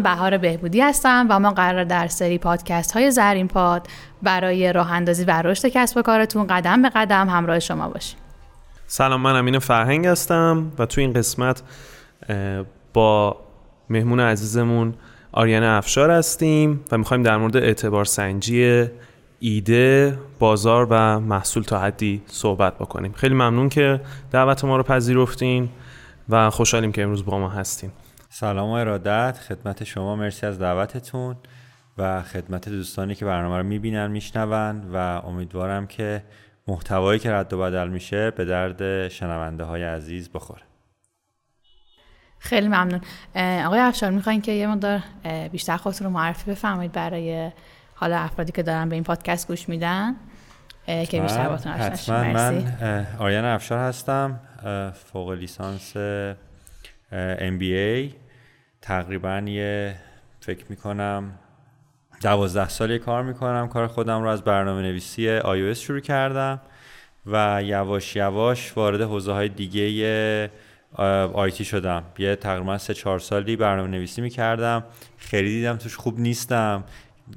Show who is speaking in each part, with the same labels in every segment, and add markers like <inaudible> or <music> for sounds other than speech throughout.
Speaker 1: من بهار بهبودی هستم و ما قرار در سری پادکست های زرین پاد برای راه اندازی و رشد کسب و کارتون قدم به قدم همراه شما باشیم.
Speaker 2: سلام من امین فرهنگ هستم و تو این قسمت با مهمون عزیزمون آریان افشار هستیم و می‌خوایم در مورد اعتبار سنجی ایده بازار و محصول تا حدی صحبت بکنیم. خیلی ممنون که دعوت ما رو پذیرفتین و خوشحالیم که امروز با ما هستیم
Speaker 3: سلام و ارادت. خدمت شما. مرسی از دعوتتون و خدمت دوستانی که برنامه رو می‌بینن میشنون و امیدوارم که محتوایی که رد و بدل میشه به درد شنونده های عزیز بخوره.
Speaker 1: خیلی ممنون. آقای افشار می‌خواین که یه مقدار بیشتر خودتون رو معرفی بفرمایید برای حالا افرادی که دارن به این پادکست گوش میدن؟ که بیشتر باتون
Speaker 3: حتما. من آریان افشار هستم فوق لیسانس MBA تقریبا یه فکر می‌کنم دوازده سالی کار می‌کنم. کار خودم رو از برنامه نویسی iOS شروع کردم و یواش یواش وارد حوزه های دیگه آیتی شدم. یه تقریبا سه چهار سالی برنامه نویسی می‌کردم. خیلی دیدم توش خوب نیستم.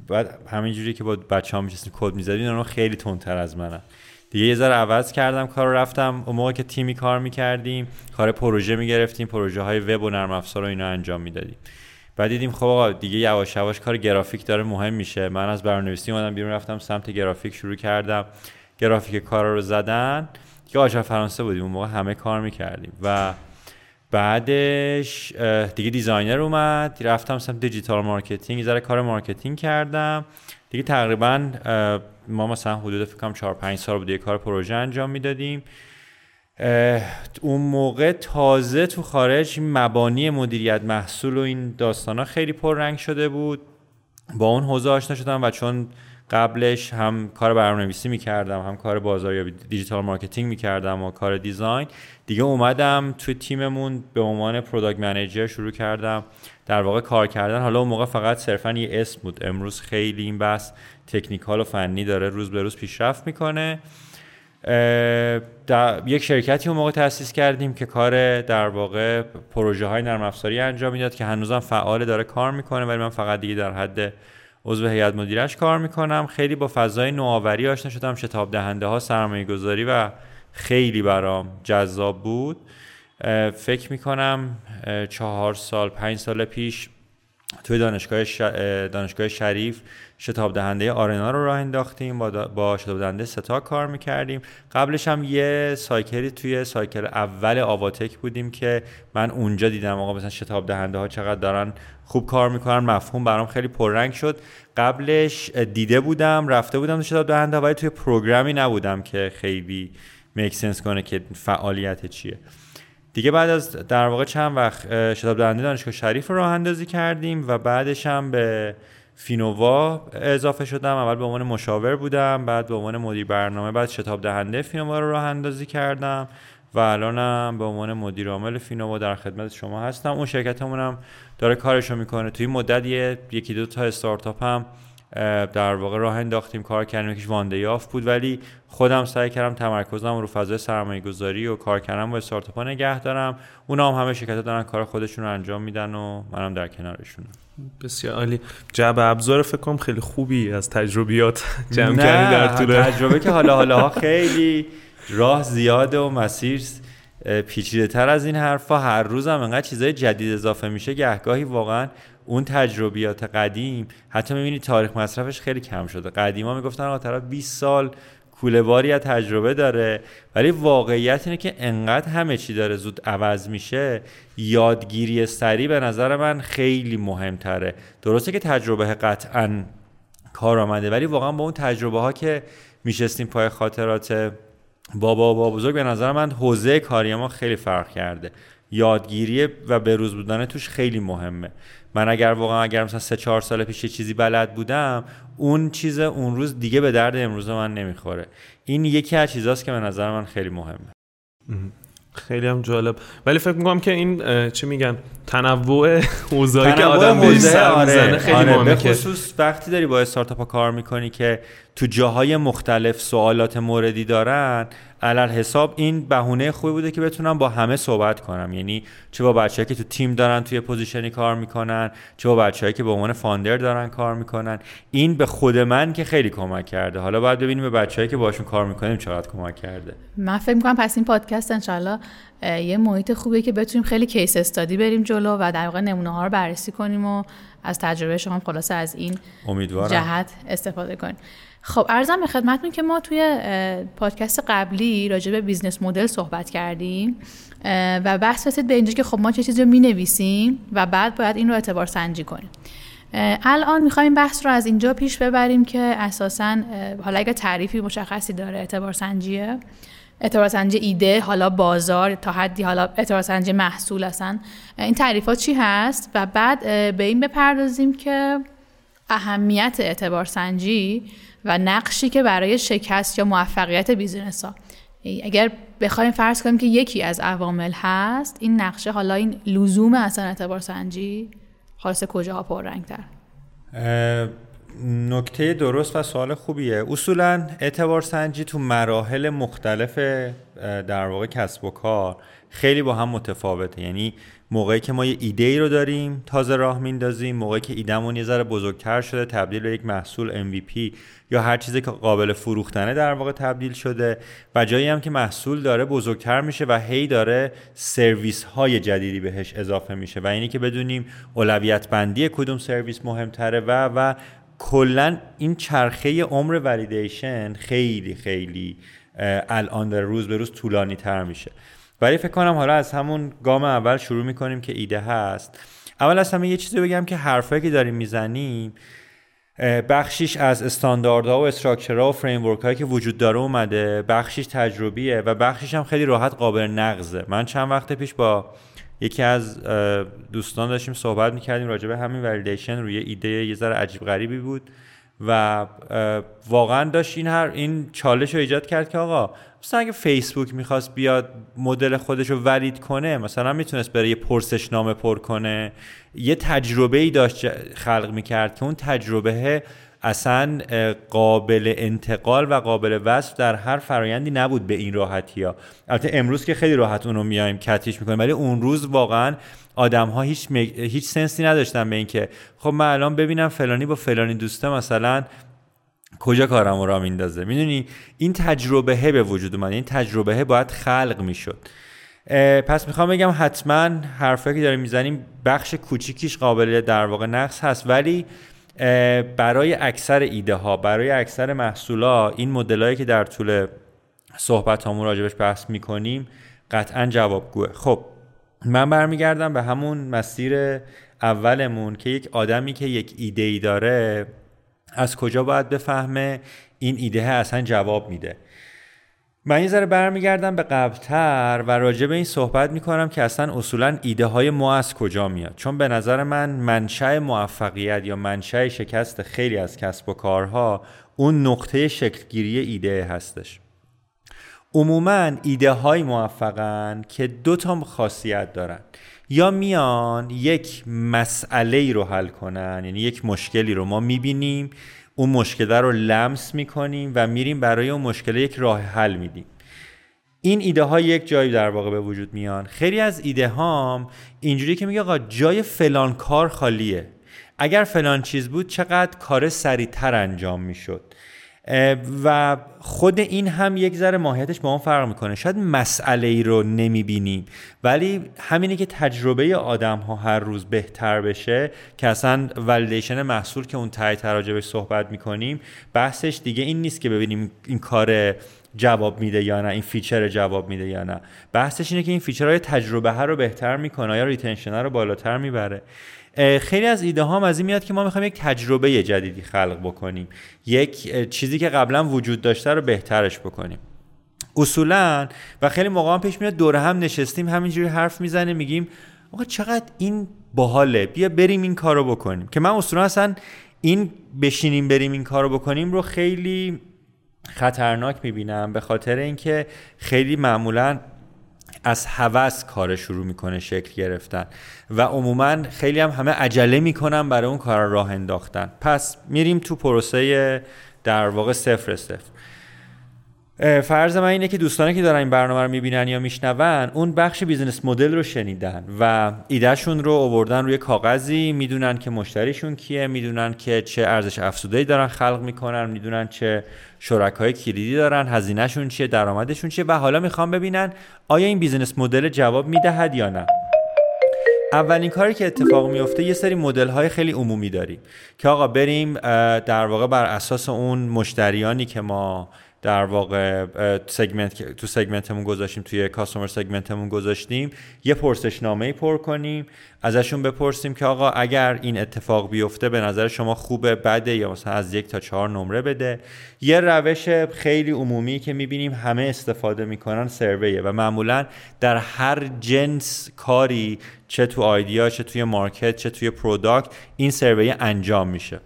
Speaker 3: بعد همینجوری که با بچه ها میشستیم کد می‌زدیم اونا خیلی تندتر از منم. دیگه یه ذره عوض کردم کار رفتم اون موقع که تیمی کار می‌کردیم کار پروژه می‌گرفتیم پروژه های وب و نرم افزار رو اینا انجام می‌دادیم. بعد دیدیم خب آقا دیگه یواش یواش کار گرافیک داره مهم میشه. من از برنامه‌نویسی اومدم بیرون رفتم سمت گرافیک شروع کردم. گرافیک کارا رو زدن. دیگه آچار فرانسه بودیم اون موقع همه کار می‌کردیم. و بعدش دیگه designer اومد. رفتم سمت digital marketing ذره کار marketing کردم. دیگه تقریبا ما مثلا حدود فکر کنم 4 5 سال بود یه کار پروژه انجام می‌دادیم. اون موقع تازه تو خارج مبانی مدیریت محصول و این داستان ها خیلی پررنگ شده بود. با اون حوزه آشنا شدم و چون قبلش هم کار برنامه‌نویسی می‌کردم هم کار بازاریابی digital marketing می‌کردم و کار design دیگه اومدم توی تیممون به عنوان product manager شروع کردم. در واقع کار کردن. حالا اون موقع فقط صرفا یه اسم بود. امروز خیلی این بحث تکنیکال و فنی داره روز به روز پیشرفت می‌کنه. یک شرکتی اون موقع تاسیس کردیم که کار در واقع پروژه های نرم افزاری انجام می‌داد که هنوزم فعال داره کار می‌کنه ولی من فقط دیگه در حد عضو هیئت مدیرش کار می‌کنم. خیلی با فضای نوآوری آشنا شدم. شتاب دهنده ها سرمایه گذاری و خیلی برام جذاب بود. فکر می‌کنم چهار سال پنج سال پیش توی دانشگاه, دانشگاه شریف شتاب دهنده آرنا رو راه انداختیم با, با شتاب دهنده ستا کار می‌کردیم. قبلش هم یه سایکلی توی سایکل اول آواتک بودیم که من اونجا دیدم آقا مثلا شتاب دهنده ها چقدر دارن خوب کار می‌کنن مفهوم برام خیلی پررنگ شد. قبلش دیده بودم رفته بودم تو شتاب دهنده ولی توی پروگرامی نبودم که خیلی make sense کنه که فعالیت چیه. دیگه بعد از در واقع چند وقت شتاب دهنده دانشگاه شریف رو راه اندازی کردیم و بعدش هم به فینووا اضافه شدم. اول به عنوان مشاور بودم بعد به عنوان مدیر برنامه بعد شتاب دهنده فینووا رو راه اندازی کردم و الانم به عنوان مدیر عامل فینووا در خدمت شما هستم. اون شرکتمون هم داره کارشو می‌کنه. توی مدت یکی دو تا استارتاپ هم در واقع راه انداختیم کار کردیم یکیش وانده یافت بود. ولی خودم سعی کردم تمرکزم رو فضای سرمایه گذاری و کار کردن با استارتاپ ها نگه دارم. اونا هم همه شرکت دارن کار خودشون رو انجام میدن و منم در کنارشون
Speaker 2: بسیار عالی. جعب ابزار فکر کنم خیلی خوبی از تجربیات <laughs> جمع کردی در طول
Speaker 3: تجربه که حالا حالا ها خیلی راه زیاده و مسیر پیچیده تر از این حرفا. هر روز هم انقدر چیزای جدید اضافه میشه گهگاهی واقعا اون تجربیات قدیم حتی می‌بینی تاریخ مصرفش خیلی کم شده. قدیما می‌گفتن آقا طرف 20 سال کوله باری از تجربه داره ولی واقعیت اینه که انقدر همه چی داره زود عوض میشه. یادگیری سریع به نظر من خیلی مهمتره. درسته که تجربه قطعا کار آمده ولی واقعا با اون تجربه ها که میشستیم پای خاطرات بابا با بزرگ به نظر من حوزه کاری ما خیلی فرق کرده. یادگیری و بروز بودن توش خیلی مهمه. من اگر واقعا اگر مثلا سه چهار سال پیش چیزی بلد بودم اون چیز اون روز دیگه به درد امروز من نمی‌خوره. این یکی از چیزاست که به نظر من خیلی مهمه.
Speaker 2: خیلی هم جالب. ولی فکر می‌کنم که این چی میگن؟ تنوع حوزه‌ای که آدم بهش آره، خیلی آره. مهمه
Speaker 3: به خصوص وقتی داری با استارتاپ کار می‌کنی که تو جاهای مختلف سوالات موردی دارن علی الحساب این بهونه خوبی بوده که بتونم با همه صحبت کنم. یعنی چه با بچه‌ای که تو تیم دارن توی position ی کار می‌کنن چه با بچه‌ای که به عنوان founder دارن کار می‌کنن. این به خود من که خیلی کمک کرده. حالا باید ببینیم به بچه‌ای که باشون کار می‌کنیم چقدر کمک کرده.
Speaker 1: من فکر می‌کنم پس این پادکست انشالله یه محیط خوبیه که بتونیم خیلی case study بریم جلو و در واقع نمونه ها رو بررسی کنیم و از تجربه شما خلاصه از این
Speaker 3: امیدوارم.
Speaker 1: جهت استفاده کنیم. خب عرضم به خدمتتون که ما توی پادکست قبلی راجع به business model صحبت کردیم و بحث رسید به اینجا که خب ما چه چیزی رو می نویسیم و بعد باید این رو اعتبار سنجی کنیم. الان می‌خوایم بحث رو از اینجا پیش ببریم که اساسا حالا اگر تعریفی مشخصی داره اعتبار سنجیه؟ اعتبار سنجی ایده حالا بازار تا حدی حالا اعتبار سنجی محصول هستن این تعریفات چی هست؟ و بعد به این بپردازیم که اهمیت اعتبار سنجی و نقشی که برای شکست یا موفقیت بیزینس ها اگر بخوایم فرض کنیم که یکی از عوامل هست این نقشه حالا این لزوم اصلا اعتبار سنجی خاص کجاها پررنگ تر
Speaker 3: نکته درست و سوال خوبیه. اصولا اعتبار سنجی تو مراحل مختلف در واقع کسب و کار خیلی با هم متفاوته. یعنی موقعی که ما یه ایده ای رو داریم تازه راه میندازیم موقعی که ایدهمون یه ذره بزرگتر شده تبدیل به یک محصول MVP یا هر چیزی که قابل فروختنه در واقع تبدیل شده و جایی هم که محصول داره بزرگتر میشه و هی داره سرویس های جدیدی بهش اضافه میشه و اینی که بدونیم اولویت بندی کدوم سرویس مهمتره و و کلا این چرخه عمر ولیدیشن خیلی خیلی الان در روز به روز طولانی تر میشه. ولی فکر کنم حالا از همون گام اول شروع می‌کنیم که ایده هست. اول از همه یه چیزی بگم که حرفایی که داریم می‌زنیم بخشیش از استانداردها و structure ها و framework هایی که وجود داره اومده بخشیش تجربیه و بخشیش هم خیلی راحت قابل نقضه. من چند وقت پیش با یکی از دوستان داشتیم صحبت می‌کردیم راجع به همین validation روی ایده یه ذره عجیب غریبی بود. و واقعا داشت این هر این چالش رو ایجاد کرد که آقا مثلا اگه فیسبوک می‌خواست بیاد مدل خودش رو ولید کنه مثلا می‌تونست برای یه پرسشنامه پر کنه. یه تجربه ای داشت خلق می‌کرد که اون تجربه اصلا قابل انتقال و قابل وصف در هر فرایندی نبود به این راحتی ها البته امروز که خیلی راحت اونو میایم کتیش می‌کنیم ولی اون روز واقعا آدم ها هیچ, هیچ سنسی نداشتن به اینکه خب من الان ببینم فلانی با فلانی دوسته مثلا کجا کارم را میندازه. می‌دونی؟ این تجربه به وجود اومده این تجربه باید خلق می‌شد. پس می‌خوام بگم حتما حرفایی که داریم می‌زنیم بخش کوچیکیش قابل در واقع نقص هست ولی برای اکثر ایده ها برای اکثر محصولا این مدلایی که در طول صحبت همون راجبش بحث می‌کنیم قطعا جوابگوه. خب من برمیگردم به همون مسیر اولمون که یک آدمی که یک ایده ای داره از کجا باید بفهمه؟ این ایده اصلا جواب میده. من یه ذره برمیگردم به قبلتر و راجع به این صحبت می‌کنم که اصلا اصولا ایده های ما از کجا میاد. چون به نظر من منشأ موفقیت یا منشأ شکست خیلی از کسب و کارها اون نقطه شکلگیری ایده هستش. عموما ایده های موفقن که دو تا خاصیت دارن. یا میان یک مسئله رو حل کنن یعنی یک مشکلی رو ما می‌بینیم اون مشکل رو لمس می‌کنیم و میریم برای اون مشکل یک راه حل میدیم. این ایده ها یک جایی در واقع به وجود میان. خیلی از ایده هام اینجوری که میگه آقا جای فلان کار خالیه. اگر فلان چیز بود چقدر کار سریعتر انجام می‌شد؟ و خود این هم یک ذره ماهیتش با اون فرق می‌کنه. شاید مسئله ای رو نمی‌بینیم ولی همینی که تجربه آدم ها هر روز بهتر بشه که اصلا validation محصول که اون ته تر راجبش صحبت می‌کنیم بحثش دیگه این نیست که ببینیم این کار جواب میده یا نه این feature جواب میده یا نه. بحثش اینه که این feature آیا تجربه ها رو بهتر می‌کنه یا retention رو بالاتر می‌بره. خیلی از ایده هام از این میاد که ما می‌خوایم یک تجربه جدیدی خلق بکنیم. یک چیزی که قبلا وجود داشته رو بهترش بکنیم. اصولا و خیلی موقع هم پیش میاد دور هم نشستیم همینجوری حرف می‌زنه میگیم آقا چقدر این باحاله بیا بریم این کارو بکنیم. که من اصولا اصلا این بشینیم بریم این کارو بکنیم رو خیلی خطرناک می‌بینم به خاطر اینکه خیلی معمولا از هوس کار شروع می‌کنه شکل گرفتن و عموما خیلی هم همه عجله می‌کنن برای اون کار راه انداختن. پس میریم تو پروسه در واقع صفر صفر. فرض من اینه که دوستانی که دارن این برنامه رو می‌بینن یا میشنون اون بخش business model رو شنیدن و ایدهشون رو آوردن روی کاغذی می‌دونن که مشتریشون کیه می‌دونن که چه ارزش افزوده‌ای دارن خلق می‌کنن می‌دونن چه شرکای کلیدی دارن هزینهشون چیه درآمدشون چیه و حالا می‌خوام ببینن آیا این business model جواب می‌دهد یا نه. اولین کاری که اتفاق میفته یه سری مدل های خیلی عمومی داریم که آقا بریم در واقع بر اساس اون مشتریانی که ما در واقع سگمنت تو سگمنتمون گذاشتیم توی کاستومر سگمنتمون گذاشتیم. یه پرسشنامه پر کنیم ازشون بپرسیم که آقا اگر این اتفاق بیفته به نظر شما خوبه بده یا مثلا از یک تا چهار نمره بده. یه روش خیلی عمومی که می‌بینیم همه استفاده می‌کنن سرویه و معمولا در هر جنس کاری چه تو idea چه توی market چه توی product این survey انجام میشه.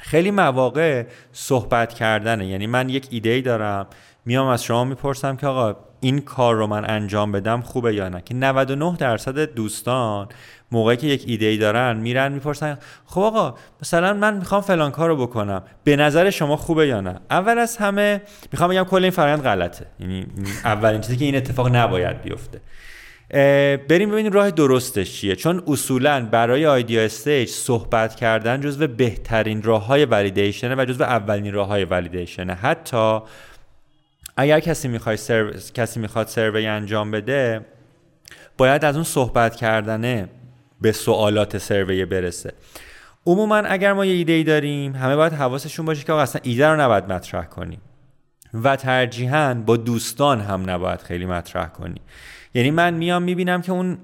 Speaker 3: خیلی مواقع صحبت کردنه. یعنی من یک ایده دارم میام از شما می‌پرسم که آقا این کار رو من انجام بدم خوبه یا نه؟ که 99 درصد دوستان موقعی که یک ایده ای دارن میرن می‌پرسن خب آقا مثلا من می‌خوام فلان کار رو بکنم به نظر شما خوبه یا نه؟ اول از همه می‌خوام بگم کل این فرآیند غلطه. یعنی اولین چیزی که این اتفاق نباید بیفته. بریم ببینیم راه درستش چیه. چون اصولا برای آیدیا استیج صحبت کردن جزو بهترین راه های ولیدیشنه و جزو اولین راه های ولیدیشنه. حتی اگر کسی می‌خواد سرو... کسی می‌خواد سروی انجام بده باید از اون صحبت کردنه به سوالات سروی برسه. عموما اگر ما یه ایده ای داریم همه باید حواسشون باشه که اصلا ایده رو نباید مطرح کنیم. و ترجیحاً با دوستان هم نباید خیلی مطرح کنی. یعنی من میام می‌بینم که اون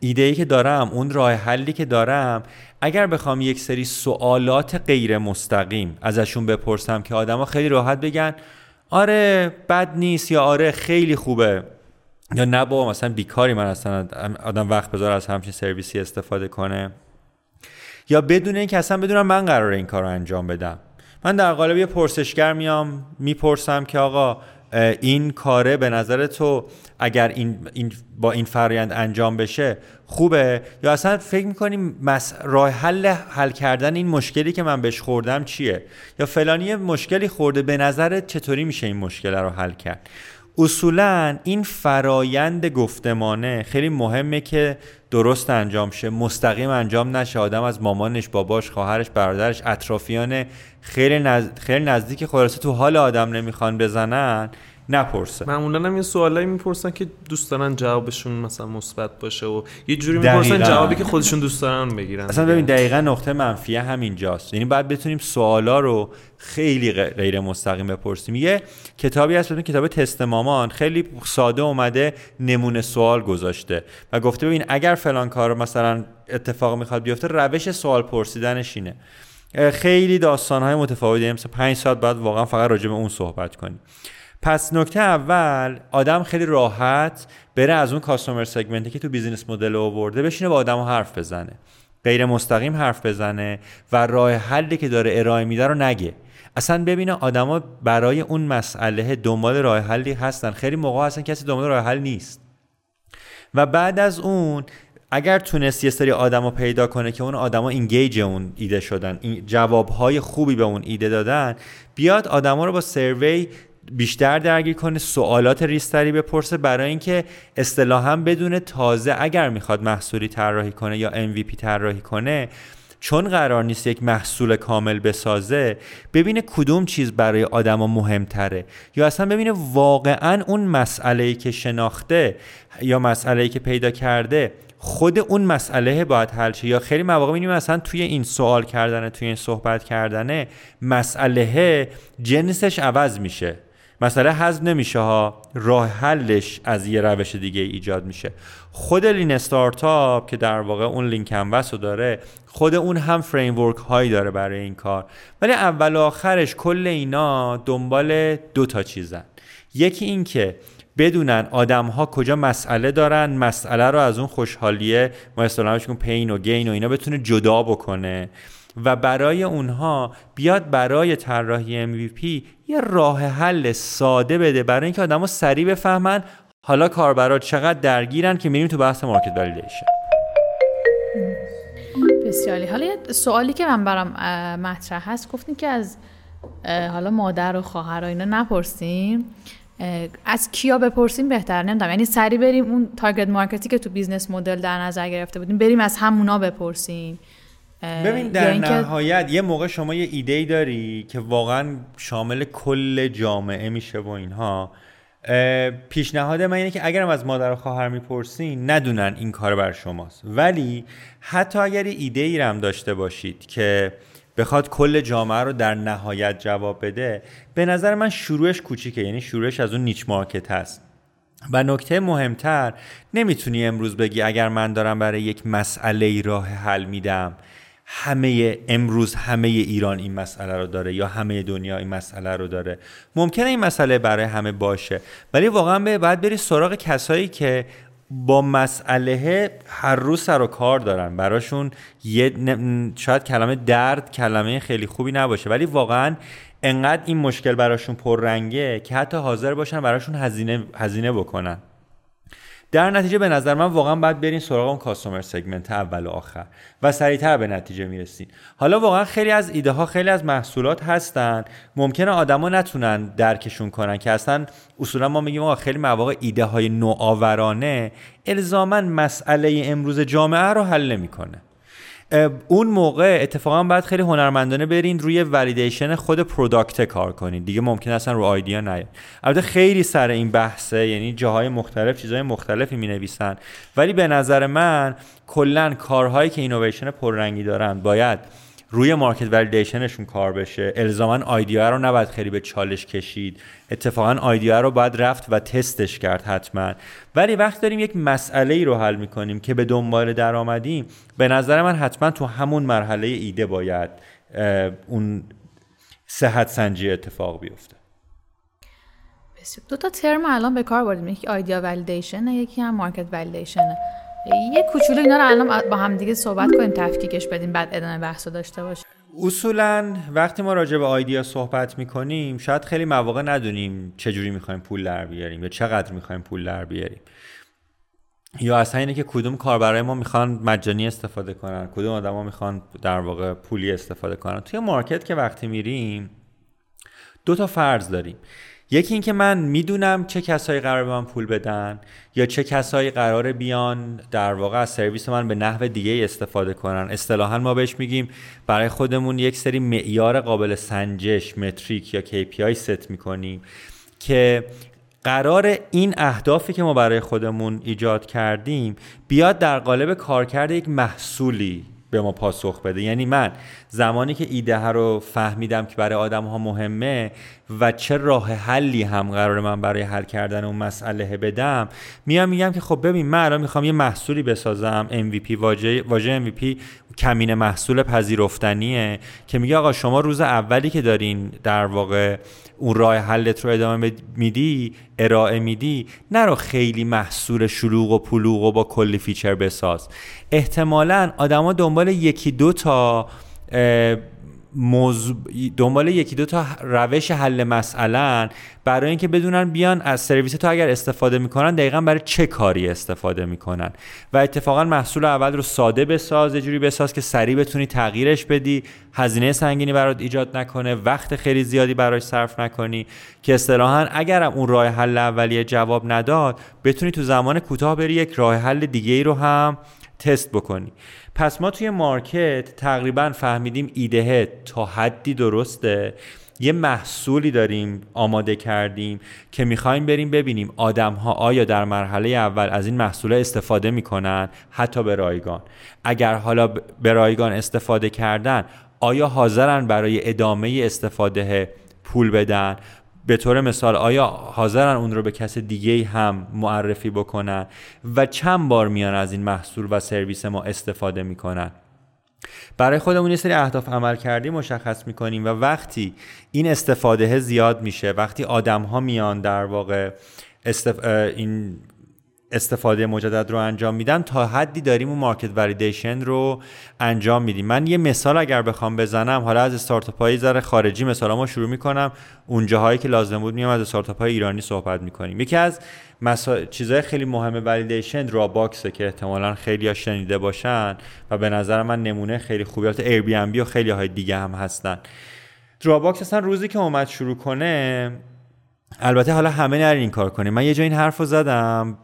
Speaker 3: ایده ای که دارم اون راه حلی که دارم اگر بخوام یک سری سوالات غیر مستقیم ازشون بپرسم که آدما خیلی راحت بگن آره بد نیست یا آره خیلی خوبه. یا نه با مثلا بیکاری من اصلا آدم وقت بذار از همچین سرویسی استفاده کنه. یا بدون اینکه اصلا بدونم من قرار این کار رو انجام بدم. من در قالب یه پرسشگر میام می‌پرسم که آقا این کاره به نظر تو اگر این, این با این فرایند انجام بشه خوبه؟ یا اصلا فکر می‌کنیم مس... راه حل حل کردن این مشکلی که من بهش خوردم چیه؟ یا فلانی مشکلی خورده به نظرت چطوری میشه این مشکل رو حل کرد؟ اصولا این فرایند گفتمانه خیلی مهمه که درست انجام شه مستقیم انجام نشه. آدم از مامانش باباش خواهرش برادرش اطرافیان خیلی, نز... خیلی نزدیک خلاصه تو حال آدم نمی‌خوان بزنن. نپرسه.
Speaker 2: معمولا هم یه سوالایی می‌پرسن که دوست دارن جوابشون مثلا مثبت باشه و یه جوری می‌پرسن جوابی که خودشون دوست دارن بگیرن
Speaker 3: اصلا ببین دقیقا نقطه منفی همینجاست. یعنی باید بتونیم سوالا رو خیلی غیر مستقیم بپرسیم. یه کتابی هست بتون کتاب تست مامان. خیلی ساده اومده نمونه سوال گذاشته. و گفته ببین اگر فلان کار مثلا اتفاق می‌خواد بیفته روش سوال پرسیدنش اینه. خیلی داستان های متفاوتی. مثلا 5 ساعت بعد واقعا فقط راجع به اون صحبت کنیم. پس نکته اول آدم خیلی راحت بره از اون کاستومر سگمنتی که تو بیزینس مدل آورده بشینه با آدم حرف بزنه. غیر مستقیم حرف بزنه و راه حلی که داره ارائه میده رو نگه. اصلا ببینه آدما برای اون مسئله دنبال راه حلی هستن. خیلی موقع هستن کسی دنبال راه حل نیست. و بعد از اون اگر تونست یه سری آدم رو پیدا کنه که اون آدما اینگیج اون ایده شدن جوابهای خوبی به اون ایده دادن بیاد آدما رو با سروی بیشتر درگیر کنه سوالات ریستری بپرسه برای اینکه اصطلاحا بدون تازه اگر می‌خواد محصولی طراحی کنه یا MVP طراحی کنه چون قرار نیست یک محصول کامل بسازه ببینه کدوم چیز برای آدما مهمتره. یا اصلا ببینه واقعا اون مسئله ای که شناخته یا مسئله ای که پیدا کرده خود اون مسئله باید حل شه. یا خیلی مواقع می‌بینیم مثلا توی این سوال کردن توی این صحبت کردنه مسئله جنسش عوض میشه. مسئله حذف نمیشه ها راه حلش از یه روش دیگه ایجاد میشه. خود لین استارتاپ که در واقع اون لینک کنوس رو داره خود اون هم فریم ورک هایی داره برای این کار. ولی اول و آخرش کل اینا دنبال دو تا چیزن. یکی این که بدونن آدم ها کجا مسئله دارن مسئله رو از اون خوشحالیه ما اصطلاحش پین و گین و اینا بتونه جدا بکنه. و برای اونها بیاد برای طراحی MVP یه راه حل ساده بده برای اینکه آدما سریع بفهمن حالا کاربرا چقدر درگیرن که میریم تو بحث مارکت ولیدیشن
Speaker 1: بسیاری. حالا یه سوالی که من برام مطرح هست گفتین که از حالا مادر و خواهر و اینا نپرسیم از کیا بپرسیم بهتر؟ نمی‌دونم. یعنی سری بریم اون target market ی که تو business model در نظر گرفته بودیم بریم از همونا بپرسیم.
Speaker 3: ببین در نهایت یه موقع شما یه ایده ای داری که واقعا شامل کل جامعه میشه و اینها. پیشنهاد من اینه که اگرم از مادر و خواهر می‌پرسین ندونن این کاربر شماست. ولی حتی اگر ایده ای هم داشته باشید که بخواد کل جامعه رو در نهایت جواب بده به نظر من شروعش کوچیکه. یعنی شروعش از اون نیچ مارکت هست. و نکته مهمتر نمی‌تونی امروز بگی اگر من دارم برای یک مسئله راه حل میدم. همه امروز همه ایران این مسئله رو داره یا همه دنیا این مسئله رو داره. ممکنه این مسئله برای همه باشه ولی واقعا باید بری سراغ کسایی که با مسئله هر روز سر و کار دارن. براشون یه شاید کلمه درد کلمه خیلی خوبی نباشه ولی واقعا انقدر این مشکل براشون پررنگه که حتی حاضر باشن براشون هزینه هزینه بکنن. در نتیجه به نظر من واقعا باید برین سراغ اون کاستومر سگمنت اول و آخر و سریعتر به نتیجه می‌رسین. حالا واقعا خیلی از ایده ها خیلی از محصولات هستن. ممکنه آدما نتونن درکشون کنن که اصلا اصولا ما میگیم آقا خیلی مواقع ایده های نوآورانه الزاما مسئله امروز جامعه رو حل نمی‌کنه. اون موقع اتفاقا باید خیلی هنرمندانه برین روی validation خود product کار کنین. دیگه ممکن اصلا رو idea نیاد. البته خیلی سر این بحثه یعنی جاهای مختلف چیزهای مختلفی می نویسن ولی به نظر من کلا کارهایی که اینویشن پررنگی دارن باید روی market validation شون کار بشه. الزاما idea رو نباید خیلی به چالش کشید. اتفاقا آیدیا رو باید رفت و تستش کرد حتما. ولی وقت داریم یک مسئله ای رو حل می‌کنیم که به دنبال در آمدیم به نظر من حتما تو همون مرحله ایده باید اون صحت سنجی اتفاق بیفته.
Speaker 1: دو تا ترم الان به کار بردیم. یکی آیدیا ولیدیشن یکی هم مارکت ولیدیشن یه کوچولو اینا رو الان با هم دیگه صحبت کنیم تفکیکش بدیم بعد ادامه بحث داشته باشیم.
Speaker 3: اصولا وقتی ما راجع به آیدیا صحبت می‌کنیم شاید خیلی مواقع ندونیم چجوری می‌خوایم پول در بیاریم یا چقدر می‌خوایم پول در بیاریم. یا اصلا اینه که کدوم کاربرای ما می‌خوان مجانی استفاده کنن کدوم آدما می‌خوان در واقع پولی استفاده کنن. توی مارکت که وقتی میریم دو تا فرض داریم. یکی اینکه من می‌دونم چه کسایی قرار به من پول بدن یا چه کسایی قرار بیان در واقع از سرویس من به نحو دیگه استفاده کنن. اصطلاحا ما بهش میگیم برای خودمون یک سری معیار قابل سنجش متریک یا KPI ست می‌کنیم که قرار این اهدافی که ما برای خودمون ایجاد کردیم بیاد در قالب کارکرد یک محصولی. به ما پاسخ بده. یعنی من زمانی که ایده ها رو فهمیدم که برای آدم ها مهمه و چه راه حلی هم قرار من برای حل کردن اون مسئله بدم میام میگم که خب ببین من الان می‌خوام یه محصولی بسازم MVP واژه واژه MVP کمینه محصول پذیرفتنیه که میگه آقا شما روز اولی که دارین در واقع اون راه حلت رو ادامه میدی ارائه میدی نرو خیلی محصول شلوغ و پلوغ و با کلی feature بساز. احتمالا آدما دنبال یکی دو تا موضوع دنبال یکی دو تا روش حل مسئله برای اینکه بدونن بیان از سرویس تو اگر استفاده می‌کنن دقیقا برای چه کاری استفاده می‌کنن. و اتفاقا محصول اول رو ساده بساز یه جوری بساز که سریع بتونی تغییرش بدی هزینه سنگینی برات ایجاد نکنه وقت خیلی زیادی براش صرف نکنی که اصطلاحا اگرم اون راه حل اولیه جواب نداد بتونی تو زمان کوتاه بری یک راه حل دیگه ای رو هم تست بکنی. پس ما توی مارکت تقریبا فهمیدیم ایده تا حدی درسته. یه محصولی داریم آماده کردیم که می‌خوایم بریم ببینیم آدم ها آیا در مرحله اول از این محصول استفاده می‌کنن؟ حتی به رایگان. اگر حالا به رایگان استفاده کردن آیا حاضرن برای ادامه استفاده پول بدن؟ به طور مثال آیا حاضرن اون رو به کس دیگه هم معرفی بکنن و چند بار میان از این محصول و سرویس ما استفاده می‌کنن؟ برای خودمون یه سری اهداف عمل کردی مشخص می‌کنیم و وقتی این استفاده زیاد میشه وقتی آدم ها میان در واقع استف... این استفاده مجدد رو انجام میدن تا حدی داریم اون market validation رو انجام میدیم. من یه مثال اگر بخوام بزنم حالا از استارتاپ های ذره خارجی مثلا ما شروع می‌کنم اون جاهایی که لازم بود میام از استارتاپ های ایرانی صحبت می‌کنیم. یکی از مسا... چیزهای خیلی مهم validation Dropbox ه که احتمالا خیلی ها شنیده باشن و به نظر من نمونه خیلی خوبی البته Airbnb و خیلی های دیگه هم هستن. Dropbox اصلا روزی که اومد شروع کنه البته حالا همه نرین این کار کنیم. من یه جا این حرف رو زدم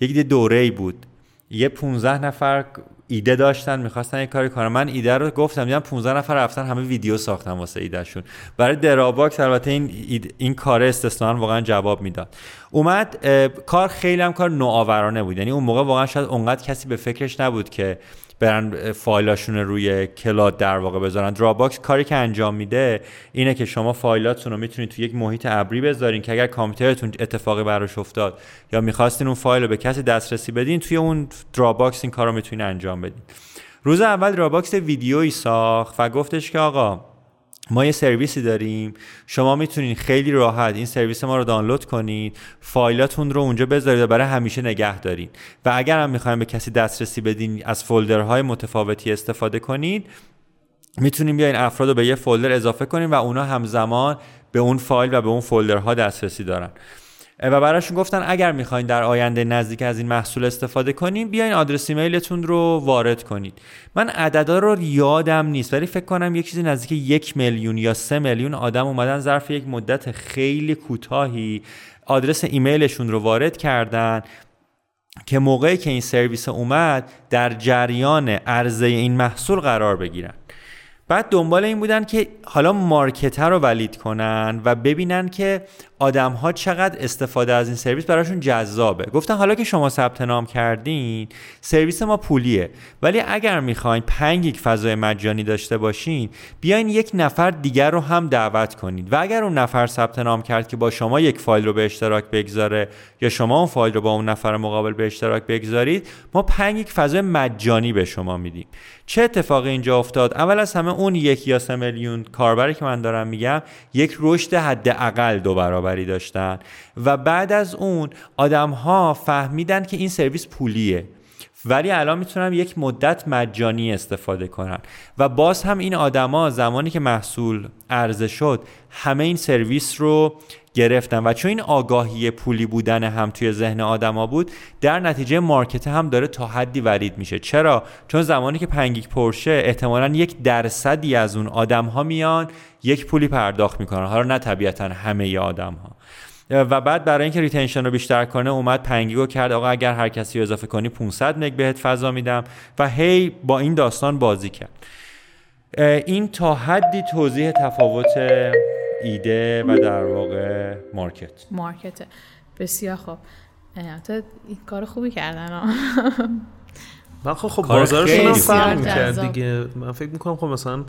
Speaker 3: یک دوره ای بود. یه 15 نفر ایده داشتن می‌خواستن یه کاری کنن. من ایده رو گفتم دیدم 15 نفر رفتن همه ویدیو ساختن واسه ایدهشون. برای Dropbox البته این این کار استثنا واقعا جواب می‌داد. اومد کار خیلی هم کار نوآورانه بود. یعنی اون موقع واقعا شاید اونقدر کسی به فکرش نبود که برن فایلاشون روی cloud در واقع بذارن. Dropbox کاری که انجام میده اینه که شما فایلاتون رو می‌تونید تو یک محیط ابری بذارین که اگر کامپیوترتون اتفاقی براش افتاد یا می‌خواستین اون فایل رو به کسی دسترسی بدین توی اون Dropbox این کار رو می‌تونید انجام بدین. روز اول Dropbox ویدیویی ساخت و گفتش که آقا ما یه سرویسی داریم. شما می‌تونید خیلی راحت این سرویس ما رو دانلود کنید. فایلاتون رو اونجا بذارید و برای همیشه نگه دارید و اگر هم می‌خوایم به کسی دسترسی بدین از فولدرهای متفاوتی استفاده کنید می‌تونیم بیاین افراد رو به یه فولدر اضافه کنیم و اونا همزمان به اون فایل و به اون فولدرها دسترسی دارن. و براشون گفتن اگر می‌خواین در آینده نزدیک از این محصول استفاده کنیم بیاین آدرس ایمیلتون رو وارد کنید. من عددا رو یادم نیست ولی فکر کنم یک چیزی نزدیک یک میلیون یا سه میلیون آدم اومدن ظرف یک مدت خیلی کوتاهی آدرس ایمیلشون رو وارد کردن که موقعی که این سرویس اومد در جریان عرضه این محصول قرار بگیرن. بعد دنبال این بودن که حالا market رو valid کنن و ببینن که آدم ها چقدر استفاده از این سرویس براشون جذابه. گفتن حالا که شما ثبت نام کردین سرویس ما پولیه. ولی اگر می‌خواین 5 گیگ فضای مجانی داشته باشین بیاین یک نفر دیگر رو هم دعوت کنید و اگر اون نفر ثبت نام کرد که با شما یک فایل رو به اشتراک بگذاره یا شما اون فایل رو با اون نفر مقابل به اشتراک بگذارید ما 5 گیگ فضای مجانی به شما میدیم. چه اتفاقی اینجا افتاد؟ اول از همه اون یک یا سه میلیون کاربری که من دارم میگم یک رشد حداقل دو برابر داشتن. و بعد از اون آدم ها فهمیدن که این سرویس پولیه. ولی الان می‌تونم یک مدت مجانی استفاده کنن و باز هم این آدما زمانی که محصول عرضه شد همه این سرویس رو گرفتن. و چون این آگاهی پولی بودن هم توی ذهن آدما بود در نتیجه market هم داره تا حدی valid میشه. چرا؟ چون زمانی که پنج گیگ پر شه احتمالا یک درصدی از اون آدم ها میان یک پولی پرداخت می‌کنن. حالا نه طبیعتا همه آدم ها و بعد برای اینکه retention رو بیشتر کنه اومد پنج گیگو کرد. آقا اگر هر کسی رو اضافه کنی 500 مگ بهت فضا میدم. و هی با این داستان بازی کرد. این تا حدی توضیح تفاوت ایده و در واقع مارکت.
Speaker 1: مارکت. بسیار خوب. این کار خوبی کردن
Speaker 2: من خب, خب بازارشون هم فهم کرد دیگه. من فکر می‌کنم خب مثلا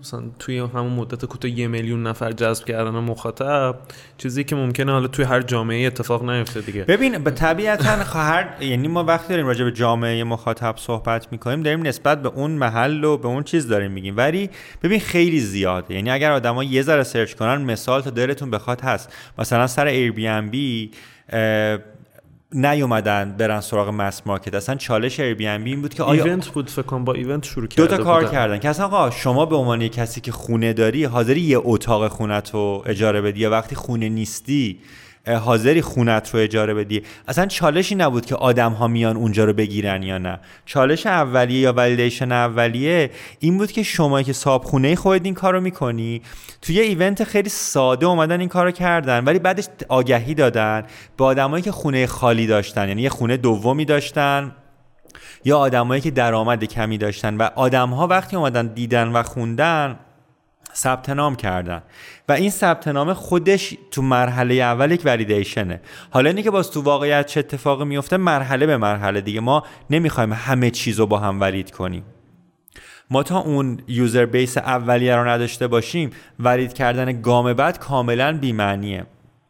Speaker 2: مثلا توی همون مدت کوتاه یه میلیون نفر جذب کردن مخاطب چیزی که ممکنه حالا توی هر جامعه اتفاق نیفته دیگه.
Speaker 3: ببین به طبیعتا هر یعنی ما وقتی داریم راجع به جامعه مخاطب صحبت می‌کنیم داریم نسبت به اون محل و به اون چیز داریم میگیم. ولی ببین خیلی زیاده. یعنی اگر آدما یه ذره search کنن مثال تا دلتون بخواد هست. مثلا سر Airbnb نیومدن برن سراغ mass market اصلا چالش Airbnb این بود که
Speaker 2: آیا event بود فکر کنم با event شروع کرده
Speaker 3: دو تا کار کردن که اصلا آقا شما به عنوان کسی که خونه داری حاضری یه اتاق خونت رو اجاره بدی یا وقتی خونه نیستی حاضری خونت رو اجاره بدی. اصلا چالشی نبود که آدم ها میان اونجا رو بگیرن یا نه. چالش اولیه یا ولیدیشن اولیه این بود که شما که صاحب خونه خودت این کارو می‌کنی توی یه ایونت خیلی ساده اومدن این کارو کردن ولی بعدش آگهی دادن به آدمایی که خونه خالی داشتن. یعنی یه خونه دومی داشتن یا آدمایی که درآمد کمی داشتن. و آدم ها وقتی اومدن دیدن و خوندن ثبت نام کردن. و این ثبت نام خودش تو مرحله اول یک ولیدیشنه حالا اینه که باز تو واقعیت چه اتفاقی میفته؟ مرحله به مرحله. دیگه ما نمی‌خوایم همه چیز رو با هم valid کنیم. ما تا اون user base اولیه رو نداشته باشیم valid کردن گام بعد کاملا بیمعنیه.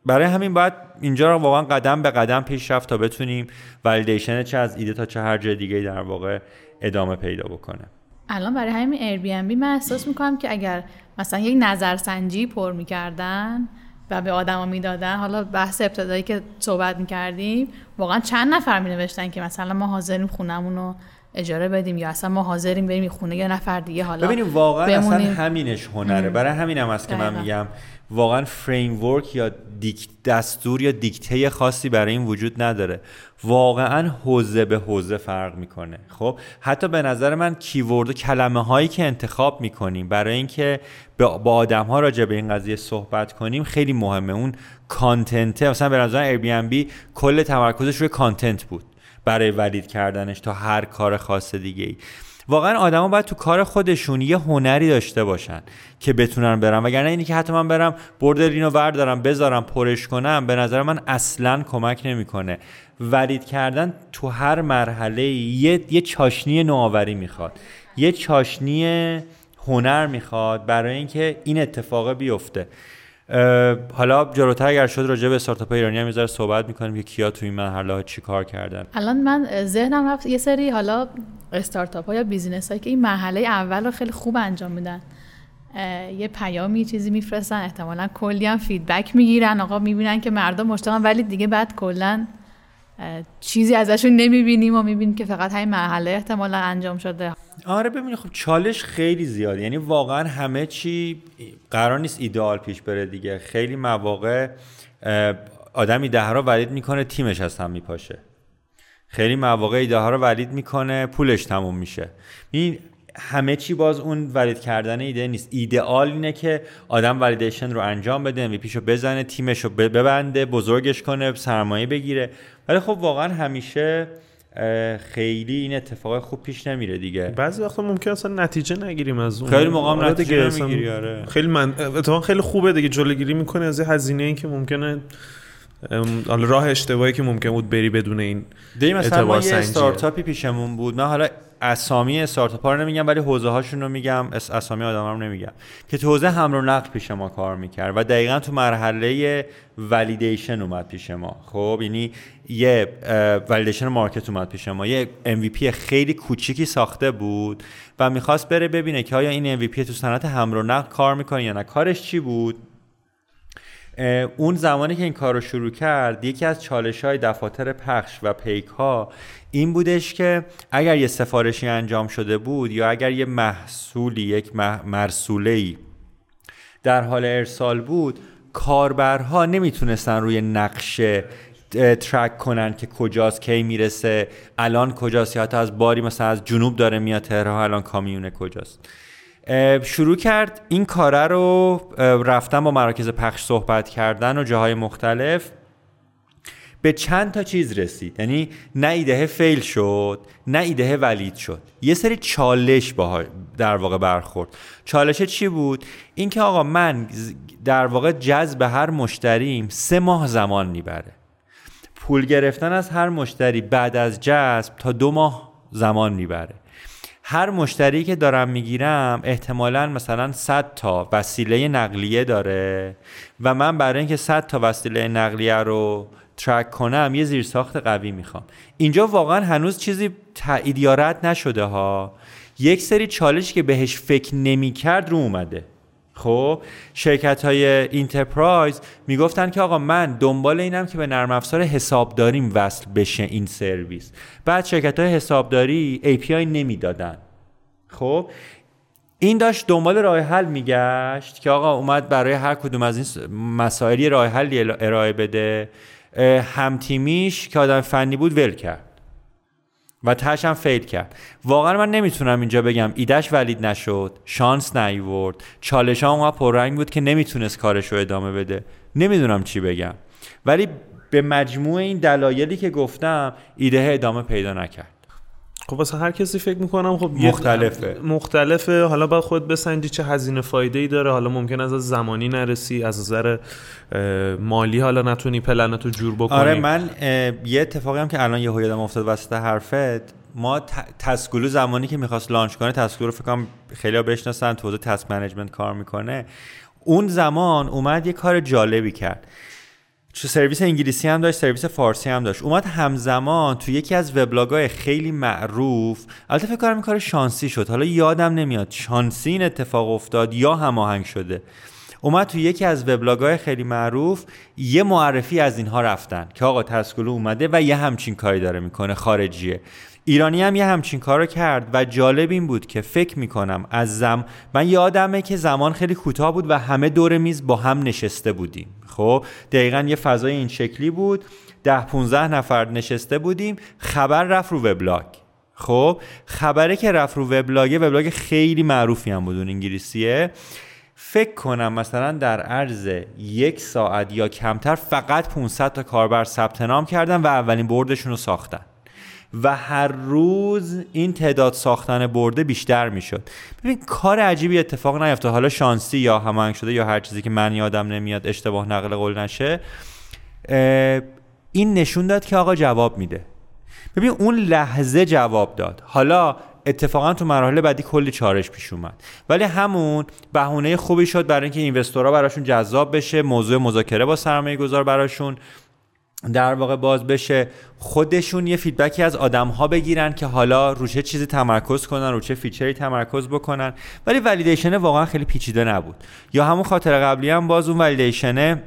Speaker 3: برای همین باید اینجا رو واقعا قدم به قدم پیش رفت تا بتونیم validation چه از ایده تا چه هر جای دیگه در واقع ادامه پیدا بکنه.
Speaker 1: الان برای همین Airbnb من احساس می‌کنم که اگر مثلا یک نظرسنجی پر می‌کردن و به آدما می‌دادن حالا بحث ابتدایی که صحبت می‌کردیم واقعا چند نفر می نوشتن که مثلا ما حاضریم خونمون رو اجاره بدیم یا اصلا ما حاضریم بریم خونه یه نفر دیگه حالا
Speaker 3: ببینیم واقعا اصلا
Speaker 1: بمونیم.
Speaker 3: همینش هنره برای همینم است که من. میگم واقعا فریم ورک یا دیک دستور یا دیکته خاصی برای این وجود نداره. واقعا حوزه به حوزه فرق می‌کنه. خب حتی به نظر من کیورد و کلمه هایی که انتخاب می‌کنیم برای اینکه با آدم ها راجع به این قضیه صحبت کنیم خیلی مهمه. اون کانتنته مثلا به نظر ایر کل تمرکزش روی کانتنت بود. برای ولید کردنش تا هر کار خاص دیگه ای واقعا آدما باید تو کار خودشون یه هنری داشته باشن که بتونن برن. وگرنه اینی که حتی من برم بردرینو وردارم بذارم پرش کنم به نظر من اصلا کمک نمی‌کنه. ولید کردن تو هر مرحله یه, یه چاشنی نوآوری می‌خواد. یه چاشنی هنر می‌خواد برای اینکه این اتفاق بیفته. حالا جلوتر اگر شد راجع به استارتاپ ایرانی هم یه ذره صحبت می‌کنیم که کیا تو این مرحله چی کار کردن.
Speaker 1: الان من ذهنم رفت یه سری حالا استارتاپ ها یا business هایی که این مرحله اول رو خیلی خوب انجام میدن. یه پیامی چیزی میفرستن احتمالا کلی هم feedback می‌گیرن آقا می‌بینن که مردم مشتاقن ولی دیگه بعد کلا چیزی ازشون نمی‌بینیم و می‌بینیم که فقط همین مرحله احتمالا انجام شده.
Speaker 3: آره ببینید خب چالش خیلی زیاد. یعنی واقعا همه چی قرار نیست ایدئال پیش بره دیگه. خیلی مواقع اه، آدم ایده ها رو ولید می‌کنه تیمش از هم میپاشه. خیلی مواقع ایده ها رو ولید می‌کنه پولش تموم میشه. این همه چی باز اون ولید کردن ایده نیست. ایدئال اینه که آدم ولیدیشن رو انجام بده MVP رو بزنه تیمش رو ببنده بزرگش کنه سرمایه بگیره. ولی خب واقعا همیشه خیلی این اتفاق خوب پیش نمیره دیگه.
Speaker 2: بعضی وقتا ممکن اصلا نتیجه نگیریم از اون.
Speaker 3: خیلی موقع
Speaker 2: آره
Speaker 3: نتیجه نمی‌گیری، آره.
Speaker 2: خیلی من اتفاقا خیلی خوبه دیگه جلوگیری می‌کنه از هزینه ای که ممکنه حالا راه اشتباهی که ممکن بود بری بدون این
Speaker 3: دیگه مثلا ما یه. استارتاپی پیشمون بود. من حالا اسامی استارتاپ رو نمیگم ولی حوزه هاشون رو میگم. اس- اسامی آدم رو نمیگم. که تو حوزه حمل و نقل پیش ما کار می‌کرد و دقیقا تو مرحله ولیدیشن اومد پیش ما. خب یعنی یه ولیدیشن مارکت اومد پیش ما. یه MVP خیلی کوچیکی ساخته بود و می‌خواست بره ببینه که آیا این MVP تو صنعت حمل و نقل کار می‌کنه یا نه. کارش چی بود؟ اون زمانی که این کار رو شروع کرد یکی از چالش های دفاتر پخش و پیک ها این بودش که اگر یه سفارشی انجام شده بود یا اگر یه محصولی یک مرسوله‌ای در حال ارسال بود کاربرها نمی‌تونستن روی نقشه ترک کنن که کجاست کی می‌رسه الان کجاست یا حتی از باری مثلا از جنوب داره میاد تهران الان کامیونه کجاست. شروع کرد این کاره رو رفتن با مراکز پخش صحبت کردن و جاهای مختلف. به چند تا چیز رسید. یعنی نه ایده فیل شد نه ایده ولید شد. یه سری چالش با در واقع برخورد. چالش چی بود؟ اینکه آقا من در واقع جذب هر مشتریم سه ماه زمان می‌بره. پول گرفتن از هر مشتری بعد از جذب تا دو ماه زمان می‌بره. هر مشتری که دارم می‌گیرم احتمالا مثلا 100 تا وسیله نقلیه داره و من برای اینکه 100 تا وسیله نقلیه رو track کنم یه زیرساخت قوی می‌خوام. اینجا واقعا هنوز چیزی تایید یا رد نشده ها. یک سری چالش که بهش فکر نمی‌کرد رو اومده. خب شرکت های enterprise می‌گفتن که آقا من دنبال اینم که به نرم افزار حسابداریم وصل بشه این سرویس. بعد شرکت های حسابداری API نمی‌دادن. خب این داشت دنبال راه حل میگشت که آقا اومد برای هر کدوم از این س- مسائل یه راه حلی ارائه بده. همتیمیش که آدم فنی بود ول کرد. و تش هم فیل کرد. واقعا من نمی‌تونم اینجا بگم ایدش ولید نشد شانس نیورد. چالش ها اونقدر پررنگ بود که نمی‌تونست کارش رو ادامه بده. نمی‌دونم چی بگم. ولی به مجموع این دلایلی که گفتم ایده ادامه پیدا نکرد.
Speaker 2: خب واسه هر کسی فکر می‌کنم خب
Speaker 3: مختلفه.
Speaker 2: مختلفه. حالا باید خود بسنجی چه هزینه فایده ای داره. حالا ممکن از از زمانی نرسی از نظر مالی حالا نتونی پلنتو جور بکنی.
Speaker 3: آره من یه اتفاقی هم که الان یه یادم افتاد وسط حرفت ما Taskulu زمانی که می‌خواست launch کنه Taskulu رو فکر کنم خیلی ها بشناسن تو task management کار می‌کنه. اون زمان اومد یه کار جالبی کرد. چه سرویس انگلیسی هم داشت سرویس فارسی هم داشت. اومد همزمان تو یکی از وبلاگ‌های خیلی معروف. البته فکر کنم این کار شانسی شد. حالا یادم نمیاد شانسی این اتفاق افتاد یا هماهنگ شده. اومد تو یکی از وبلاگ‌های خیلی معروف یه معرفی از اینها رفتن که آقا تسکولو اومده و یه همچین کاری داره می‌کنه خارجیه. ایرانی هم یه همچین کار کرد و جالب این بود که فکر می‌کنم از زم من یادمه که زمان خیلی کوتاه بود و همه دور میز با هم نشسته بودیم. خب دقیقا یه فضای این شکلی بود. ده 15 نفر نشسته بودیم. خبر رفت رو وبلاگ. خب خبره که رفت رو وبلاگ وبلاگ خیلی معروفی هم بود انگلیسیه. فکر کنم مثلا در عرض یک ساعت یا کمتر فقط 500 تا کاربر ثبت نام کردن و اولین بردشون رو ساختن. و هر روز این تعداد ساختن برده بیشتر می‌شد. ببین کار عجیبی اتفاق نیفته حالا شانسی یا هماهنگ شده یا هر چیزی که من یادم نمیاد اشتباه نقل قول نشه این نشون داد که آقا جواب میده. ببین اون لحظه جواب داد. حالا اتفاقا تو مراحل بعدی کلی چالش پیش اومد. ولی همون بهونه خوبی شد برای اینکه investor ها براشون جذاب بشه موضوع مذاکره با سرمایه گذار براشون. در واقع باز بشه خودشون یه feedback ی از آدم ها بگیرن که حالا رو چه چیزی تمرکز کنن رو چه feature ی تمرکز بکنن. ولی validation واقعا خیلی پیچیده نبود. یا همون خاطر قبلی هم باز اون validation ه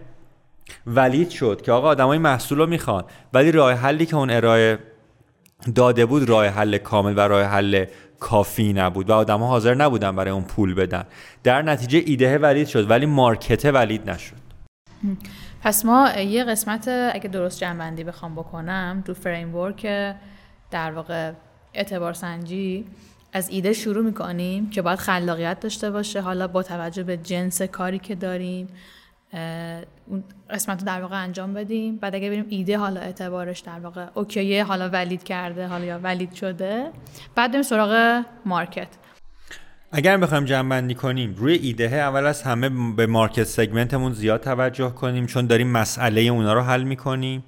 Speaker 3: valid شد که آقا آدما این محصول رو می‌خوان ولی راه حلی که اون ارائه داده بود راه حل کامل و راه حل کافی نبود و آدم ها حاضر نبودن برای اون پول بدن. در نتیجه ایده valid شد ولی market valid نشد.
Speaker 1: پس ما یه قسمت اگه درست جمع‌بندی بخوام بکنم تو framework در واقع اعتبار سنجی از ایده شروع می‌کنیم که باید خلاقیت داشته باشه. حالا با توجه به جنس کاری که داریم اون قسمت رو در واقع انجام بدیم. بعد اگه بریم ایده حالا اعتبارش در واقع اوکیه حالا ولید کرده حالا یا ولید شده. بعد بریم سراغ مارکت.
Speaker 3: اگر بخوایم جمع کنیم روی ایده اول از همه به مارکت سگمنتمون زیاد توجه کنیم چون داریم مسئله اونا رو حل می‌کنیم.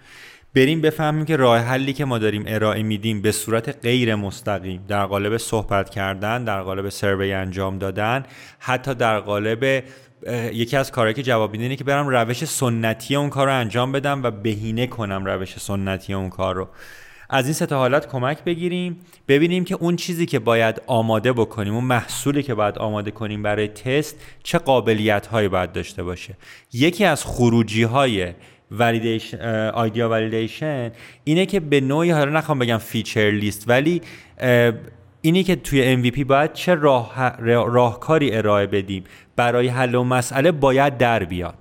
Speaker 3: بریم بفهمیم که راه حلی که ما داریم ارائه میدیم به صورت غیر مستقیم در قالب صحبت کردن در قالب سروی انجام دادن حتی در قالب یکی از کارهایی که جواب میده اینه که برم روش سنتی اون کار رو انجام بدم و بهینه کنم روش سنتی اون کار رو. از این سه حالت کمک بگیریم ببینیم که اون چیزی که باید آماده بکنیم اون محصولی که باید آماده کنیم برای تست چه قابلیت هایی باید داشته باشه. یکی از خروجی های idea validation اینه که به نوعی حالا نخوام بگم feature list ولی اینی که توی MVP باید چه راه، راهکاری ارائه بدیم برای حل و مسئله باید در بیاد.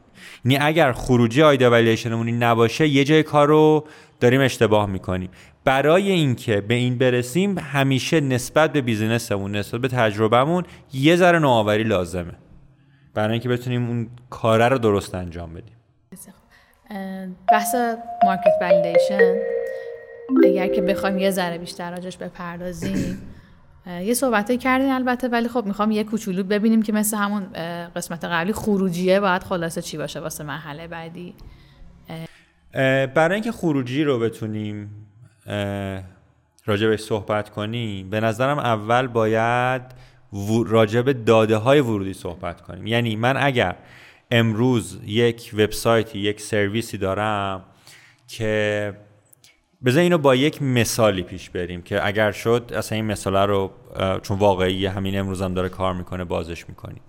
Speaker 3: یعنی اگر خروجی آیدا ولیدیشنمون نباشه یه جای کار رو داریم اشتباه می‌کنیم. برای اینکه به این برسیم همیشه نسبت به بیزینسمون نسبت به تجربهمون یه ذره نوآوری لازمه. برای اینکه بتونیم اون کاره رو درست انجام بدیم.
Speaker 1: بحث مارکت ولیدیشن اگر که بخوایم یه ذره بیشتر راجش بپردازیم یه صحبت کردین البته ولی خب می‌خوام یه کوچولو ببینیم که مثل همون قسمت قبلی خروجیه باید خلاصه چی باشه واسه مرحله بعدی.
Speaker 3: برای اینکه خروجی رو بتونیم راجبش صحبت کنیم به نظرم اول باید راجب داده های ورودی صحبت کنیم. یعنی من اگر امروز یک وبسایتی یک سرویسی دارم که بذار اینو با یک مثالی پیش بریم که اگر شد اصلا این مثاله رو چون واقعی همین امروز هم داره کار می‌کنه بازش می‌کنیم.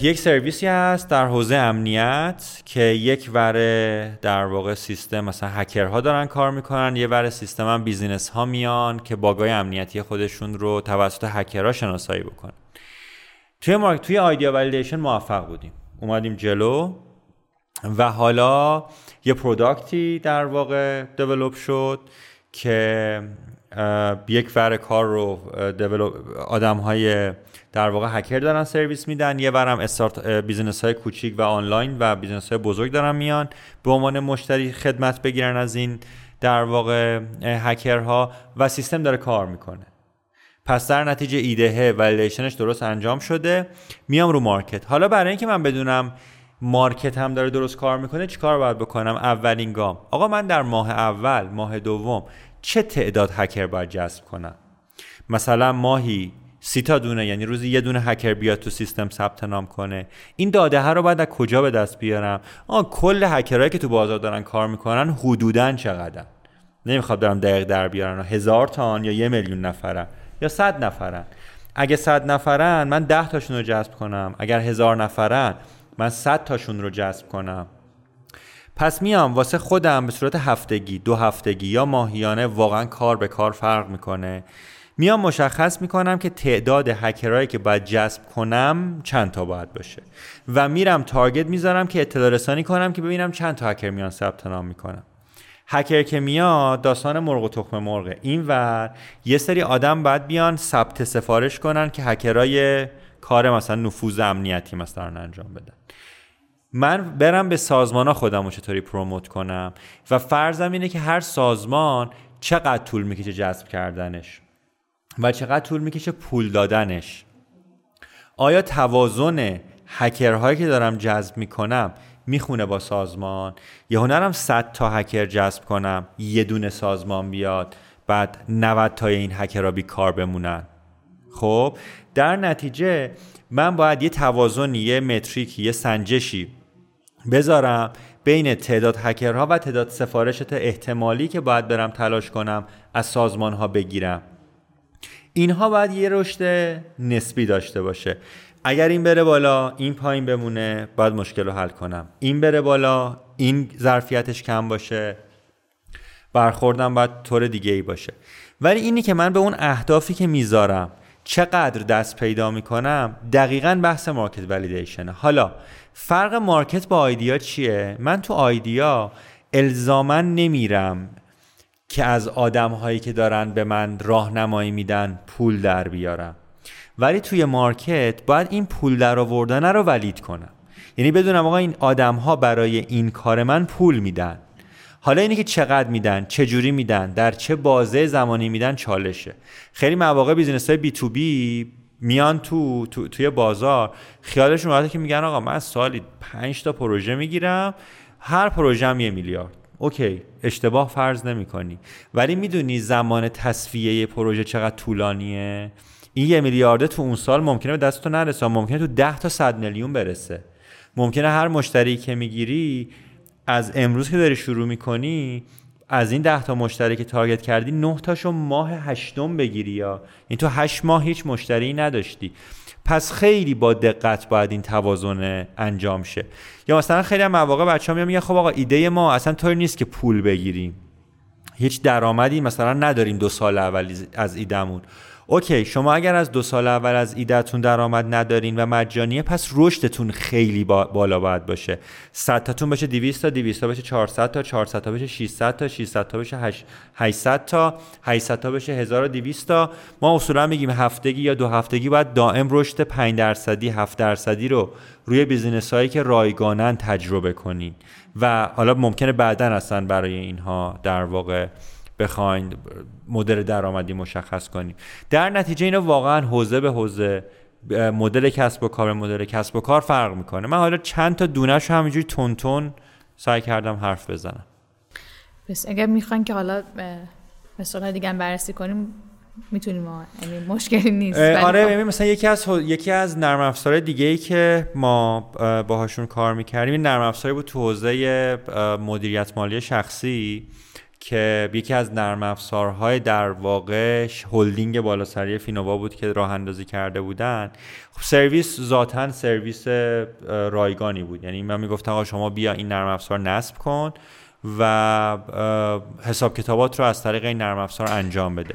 Speaker 3: یک سرویسی هست در حوزه امنیت که یک وره در واقع سیستم مثلا hacker ها دارن کار می‌کنن یه وره سیستم هم business ها میان که bug ای امنیتی خودشون رو توسط hacker ها شناسایی بکنن. توی مارک توی idea validation موفق بودیم. اومدیم جلو و حالا یه product ی در واقع develop شد که یک ور کار رو آدم های در واقع hacker دارن سرویس میدن یه ورم استارت business های کوچیک و آنلاین و business های بزرگ دارن میان. به عنوان مشتری خدمت بگیرن از این در واقع hacker ها و سیستم داره کار می‌کنه. پس در نتیجه ایده validation ش درست انجام شده. میام رو مارکت. حالا برای اینکه من بدونم مارکت هم داره درست کار می‌کنه چیکار باید بکنم؟ اولین گام. آقا من در ماه اول ماه دوم چه تعداد هکر باید جذب کنم مثلا ماهی سی تا دونه یعنی روزی یه دونه هکر بیاد تو سیستم ثبت نام کنه. این داده ها رو باید از کجا به دست بیارم؟ آه کل هکرهایی که تو بازار دارن کار می‌کنن حدودا چقدر نمی‌خواد دارم دقیق در بیارن هزار تان یا یه میلیون نفرن یا صد نفرن؟ اگه صد نفرن من ده تاشون رو جذب کنم. اگر هزار نفرن من صد تاشون رو جذب کنم. پس میام واسه خودم به صورت هفتگی دو هفتگی یا ماهیانه واقعا کار به کار فرق می‌کنه. میام مشخص می‌کنم که تعداد هکرهایی که باید جذب کنم چند تا باید باشه. و میرم تارگت می‌ذارم که اطلاع رسانی کنم که ببینم چند تا هکر میان ثبت نام می‌کنم. هکر که میاد داستان مرغ و تخم این ور یه سری آدم باید بیان ثبت سفارش کنن که هکرای کار مثلا نفوذ امنیتی مثلا انجام بدن. من برم به سازمان ها خودم رو چطوری پروموت کنم؟ و فرضم اینه که هر سازمان چقدر طول می‌کشه جذب کردنش و چقدر طول می‌کشه پول دادنش. آیا توازن هکرهایی که دارم جذب می‌کنم می‌خونه با سازمان؟ یه هنرم 100 تا هکر جذب کنم یه دونه سازمان بیاد بعد 90 تا این هکرها بی کار بمونن؟ خب در نتیجه من باید یه توازنی یه متریکی یه سنجشی بذارم بین تعداد هکرها و تعداد سفارشت احتمالی که باید برم تلاش کنم از سازمان ها بگیرم. اینها باید یه رشد نسبی داشته باشه. اگر این بره بالا این پایین بمونه باید مشکل رو حل کنم. این بره بالا این ظرفیتش کم باشه. برخوردم باید طور دیگه ای باشه. ولی اینی که من به اون اهدافی که می‌ذارم چقدر دست پیدا می‌کنم دقیقا بحث مارکت ولیدیشنه حالا فرق مارکت با آیدیا چیه؟ من تو آیدیا الزامن نمیرم که از آدم هایی که دارن به من راهنمایی میدن پول در بیارم. ولی توی market باید این پول در آوردن رو valid کنم. یعنی بدونم آقا این آدم ها برای این کار من پول میدن. حالا اینی که چقدر میدن چه جوری میدن در چه بازه زمانی میدن چالشه. خیلی مواقع business های B2B میان تو, تو توی بازار. خیالشون راحته که میگن آقا من سالی 5 تا پروژه می‌گیرم هر پروژه هم یه میلیارد. اوکی اشتباه فرض نمی کنی ولی می‌دونی زمان تصفیه پروژه چقدر طولانیه؟ این یه میلیارده تو اون سال ممکنه به دست تو نرسه ممکنه تو ده تا صد میلیون برسه. ممکنه هر مشتری که می‌گیری از امروز که داری شروع می‌کنی از این ده تا مشتری که تارگت کردی نه تاشو ماه هشتم بگیری یا؟ این تو هشت ماه هیچ مشتری نداشتی. پس خیلی با دقت باید این توازن انجام شه. یا مثلا خیلی هم مواقع بچه ها میگن خب آقا ایده ما اصلا طوری نیست که پول بگیریم. هیچ درآمدی مثلا نداریم دو سال اول از ایدمون اوکی شما اگر از دو سال اول از ایدهتون درآمد ندارین و مجانیه پس رشدتون خیلی بالا باید باشه. 100 تاتون بشه 200 تا 200 تا بشه 400 تا 400 تا بشه 600 تا 600 تا بشه 800 تا 800 تا بشه 1200 تا. ما اصولا میگیم هفتگی یا دو هفتگی باید دائم رشد 5 درصدی 7 درصدی رو روی business هایی که رایگانن تجربه کنین. و حالا ممکنه بعدا اصلا برای اینها در واقع بخواین مدل درآمدی مشخص کنیم. در نتیجه اینا واقعا حوزه به حوزه مدل کسب و کار مدل کسب و کار فرق می‌کنه. من حالا چند تا دونش همینجوری تون تون سعی کردم حرف بزنم.
Speaker 1: بس اگر می‌خواین که حالا مثلا دیگه بررسی کنیم می‌تونیم یعنی مشکلی نیست.
Speaker 3: آره خب. مثلا یکی از یکی از نرم افزار دیگه ای که ما باهاشون کار می‌کردیم این نرم افزاری بود تو حوزه مدیریت مالی شخصی. که یکی از نرم افزارهای در واقع هلدینگ بالاسری فینووا بود که راه اندازی کرده بودن. خب سرویس ذاتا سرویس رایگانی بود. یعنی من می‌گفتم آقا شما بیا این نرم افزار نصب کن و حساب کتابات رو از طریق این نرم افزار انجام بده.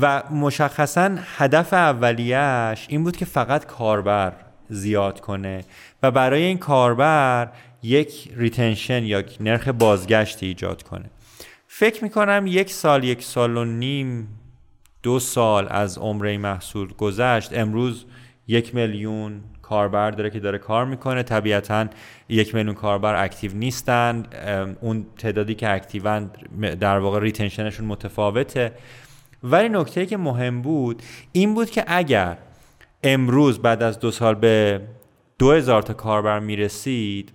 Speaker 3: و مشخصا هدف اولیش این بود که فقط کاربر زیاد کنه و برای این کاربر یک retention یا نرخ بازگشتی ایجاد کنه. فکر می‌کنم یک سال یک سال و نیم دو سال از عمر محصول گذشت. امروز یک میلیون کاربر داره که داره کار می‌کنه. طبیعتا یک میلیون کاربر active نیستن. اون تعدادی که active ان در واقع retention شون متفاوته. ولی نکته که مهم بود این بود که اگر امروز بعد از دو سال به دو هزار تا کاربر می‌رسید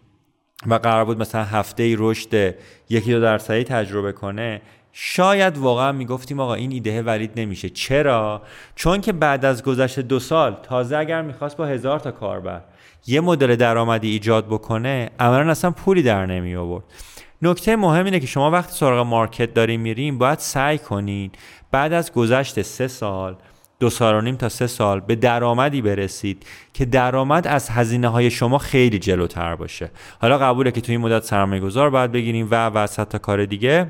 Speaker 3: و قرار بود مثلا هفته ای رشد یکی دو درصدی تجربه کنه شاید واقعا می‌گفتیم آقا این ایده ولید نمیشه. چرا؟ چون که بعد از گذشت دو سال تازه اگر می‌خواست با هزار تا کاربر یه مدل درآمدی ایجاد بکنه عملا اصلا پولی در نمی آورد نکته مهم اینه که شما وقتی سراغ مارکت داریم میریم باید سعی کنید بعد از گذشت سه سال دو سال و نیم تا سه سال به درآمدی برسید که درآمد از هزینه های شما خیلی جلوتر باشه. حالا قبوله که توی این مدت سرمایه گذار باید بگیریم و و تا کار دیگه.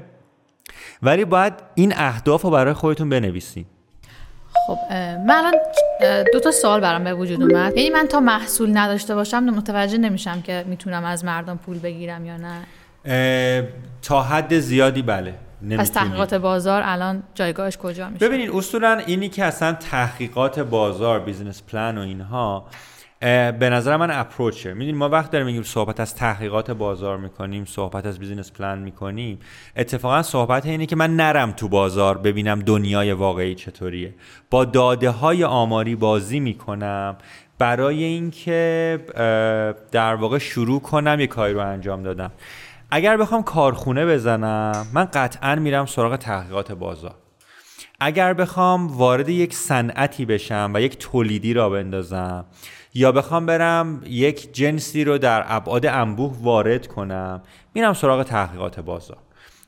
Speaker 3: ولی باید این اهداف رو برای خودتون بنویسین.
Speaker 1: خب من الان دو تا سوال برام به وجود اومد. یعنی من تا محصول نداشته باشم متوجه نمیشم که می‌تونم از مردم پول بگیرم یا نه.
Speaker 3: تا حد زیادی بله.
Speaker 1: پس تحقیقات بازار الان جایگاهش کجا میشه؟
Speaker 3: ببینید اصولا اینی که اصلا تحقیقات بازار business plan و اینها به نظر من approach ه می‌دونیم ما وقت داریم میگیم صحبت از تحقیقات بازار می‌کنیم صحبت از business plan می‌کنیم. اتفاقا صحبت اینه که من نرم تو بازار ببینم دنیای واقعی چطوریه. با داده های آماری بازی می‌کنم. برای اینکه در واقع شروع کنم یه کاری رو انجام دادم. اگر بخوام کارخونه بزنم من قطعا میرم سراغ تحقیقات بازار. اگر بخوام وارد یک صنعتی بشم و یک تولیدی را بندازم یا بخوام برم یک جنسی رو در ابعاد انبوه وارد کنم میرم سراغ تحقیقات بازار.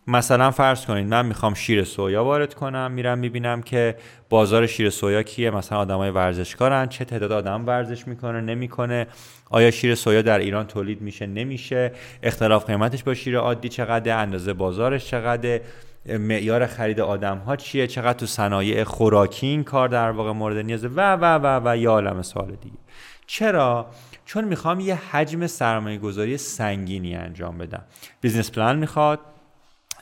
Speaker 3: مثلا فرض کنید من می‌خوام شیر سویا وارد کنم میرم می‌بینم که بازار شیر سویا کیه مثلا آدمای ورزشکارن چه تعداد آدم ورزش می‌کنه نمی‌کنه. آیا شیر سویا در ایران تولید میشه؟ نمیشه. اختلاف قیمتش با شیر عادی چقدر اندازه بازارش چقدر معیار خرید آدم ها چیه؟ چقدر تو صنایع خوراکی این کار در واقع مورد نیازه؟ و و و و یه عالم سوال دیگه. چرا؟ چون می‌خوام یه حجم سرمایه گذاری سنگینی انجام بدم. business plan می‌خواد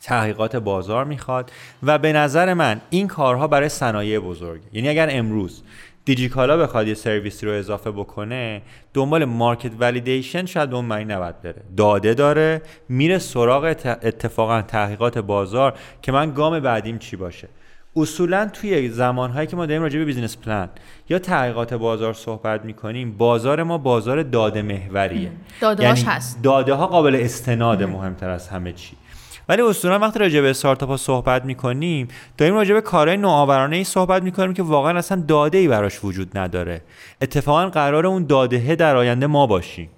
Speaker 3: تحقیقات بازار می‌خواد و به نظر من این کارها برای صنایع بزرگ یعنی اگر امروز دیجیکالا بخواد یه سرویسی رو اضافه بکنه دنبال market validation شاید به اون معنی نباید بره. داده داره میره سراغ اتفاقا تحقیقات بازار که من گام بعدیم چی باشه. اصولا توی زمانهایی که ما داریم راجع به business plan یا تحقیقات بازار صحبت می‌کنیم بازار ما بازار داده محوریه.
Speaker 1: داده یعنی هست.
Speaker 3: داده ها قابل استناد مهمتر از همه چی. ولی اصولا وقتی راجع به استارتاپ صحبت می‌کنیم داریم راجع به کارهای نوآورانه ای صحبت می‌کنیم که واقعا اصلا داده ای براش وجود نداره. اتفاقا قرار اون داده در آینده ما باشیم.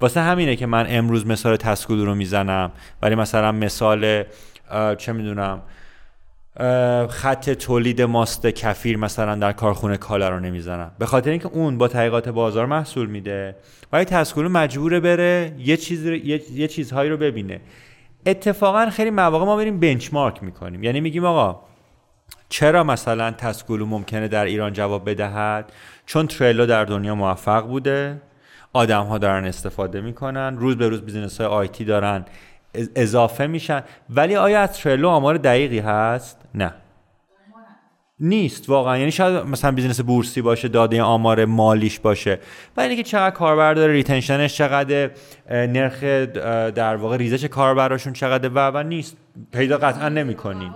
Speaker 3: واسه همینه که من امروز مثال تسکولو رو می‌زنم. ولی مثلا مثال چه می‌دونم خط تولید ماست کفیر مثلا در کارخونه کالا رو نمی‌زنم. به خاطر اینکه اون با تحقیقات بازار محصول میده. ولی تسکولو مجبوره بره یه چیز یه،, یه چیزهایی رو ببینه. اتفاقا خیلی مواقع ما بریم benchmark می‌کنیم. یعنی میگیم آقا چرا مثلا تسکولو ممکنه در ایران جواب بدهد؟ چون تریلو در دنیا موفق بوده آدم ها دارن استفاده می‌کنن روز به روز business های IT دارن اضافه میشن. ولی آیا از تریلو آمار دقیقی هست؟ نه. نیست واقعا. یعنی شاید مثلا business بورسی باشه داده آمار مالیش باشه. ولی اینکه چقدر کاربر داره retention ش چقدر نرخ در واقع ریزش کاربراشون چقدر و و نیست. پیدا قطعا نمی‌کنین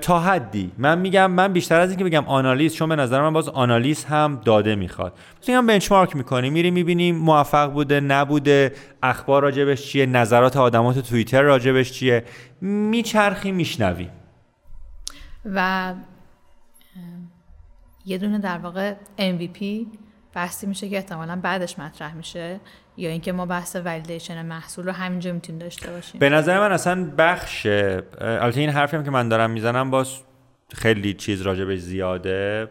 Speaker 3: تا حدی. من میگم من بیشتر از اینکه بگم آنالیز چون به نظر من باز آنالیز هم داده می‌خواد. مثلا بنچمارک می‌کنیم میریم می‌بینیم موفق بوده نبوده اخبار راجبش چیه نظرات آدمات توییتر راجبش چیه. میچرخیم میشنویم
Speaker 1: و یه دونه در واقع MVP بحثی میشه که احتمالا بعدش مطرح میشه یا اینکه ما بحث ولیدیشن محصول رو همینجا می‌تونیم داشته باشیم.
Speaker 3: به نظر من اصلا بخش البته این حرفی هم که من دارم می‌زنم باز خیلی چیز راجبش زیاده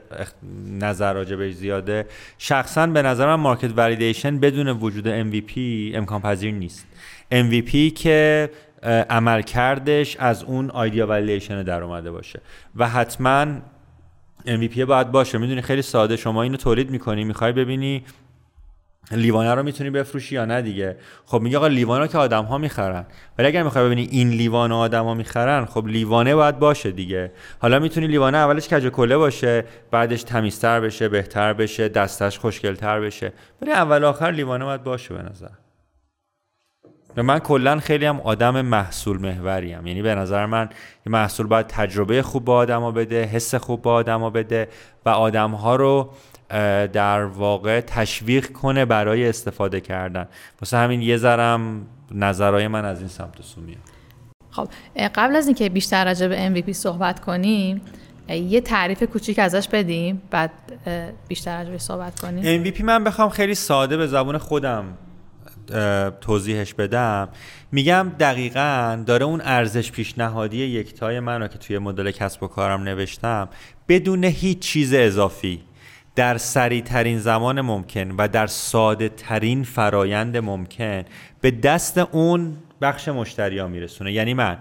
Speaker 3: نظر راجبش زیاده. شخصا به نظر من مارکت ولیدیشن بدون وجود MVP امکان پذیر نیست. MVP که عمل کردش از اون آیدیا ولیدیشن در اومده باشه. و حتما MVP باید باشه. می‌دونی خیلی ساده. شما اینو تولید می‌کنی می‌خوای ببینی لیوانه رو می‌تونی بفروشی یا نه دیگه. خب میگه آقا لیوانه که آدم ها می‌خرن. ولی اگر می‌خوای ببینی این لیوانه آدم ها می‌خرن خب لیوانه باید باشه دیگه. حالا می‌تونی لیوانه اولش کج کله باشه بعدش تمیزتر بشه بهتر بشه دستش خوشگلتر بشه. ولی اول آخر لیوانه باید باشه به نظر. من کلا خیلی هم آدم محصول محوریم. یعنی به نظر من محصول باید تجربه خوب با آدما بده حس خوب با آدما بده و آدم ها رو در واقع تشویق کنه برای استفاده کردن. واسه همین یه ذرم نظرهای من از این سمت سو میاد.
Speaker 1: خب قبل از اینکه بیشتر راجع به MVP صحبت کنیم یه تعریف کوچیک ازش بدیم بعد بیشتر راجع صحبت کنیم.
Speaker 3: MVP من بخوام خیلی ساده به زبون خودم توضیحش بدم. میگم دقیقا داره اون ارزش پیشنهادی یکتای من رو که توی مدل کسب و کارم نوشتم بدون هیچ چیز اضافی در سریع ترین زمان ممکن و در ساده ترین فرایند ممکن به دست اون بخش مشتری ها میرسونه. یعنی من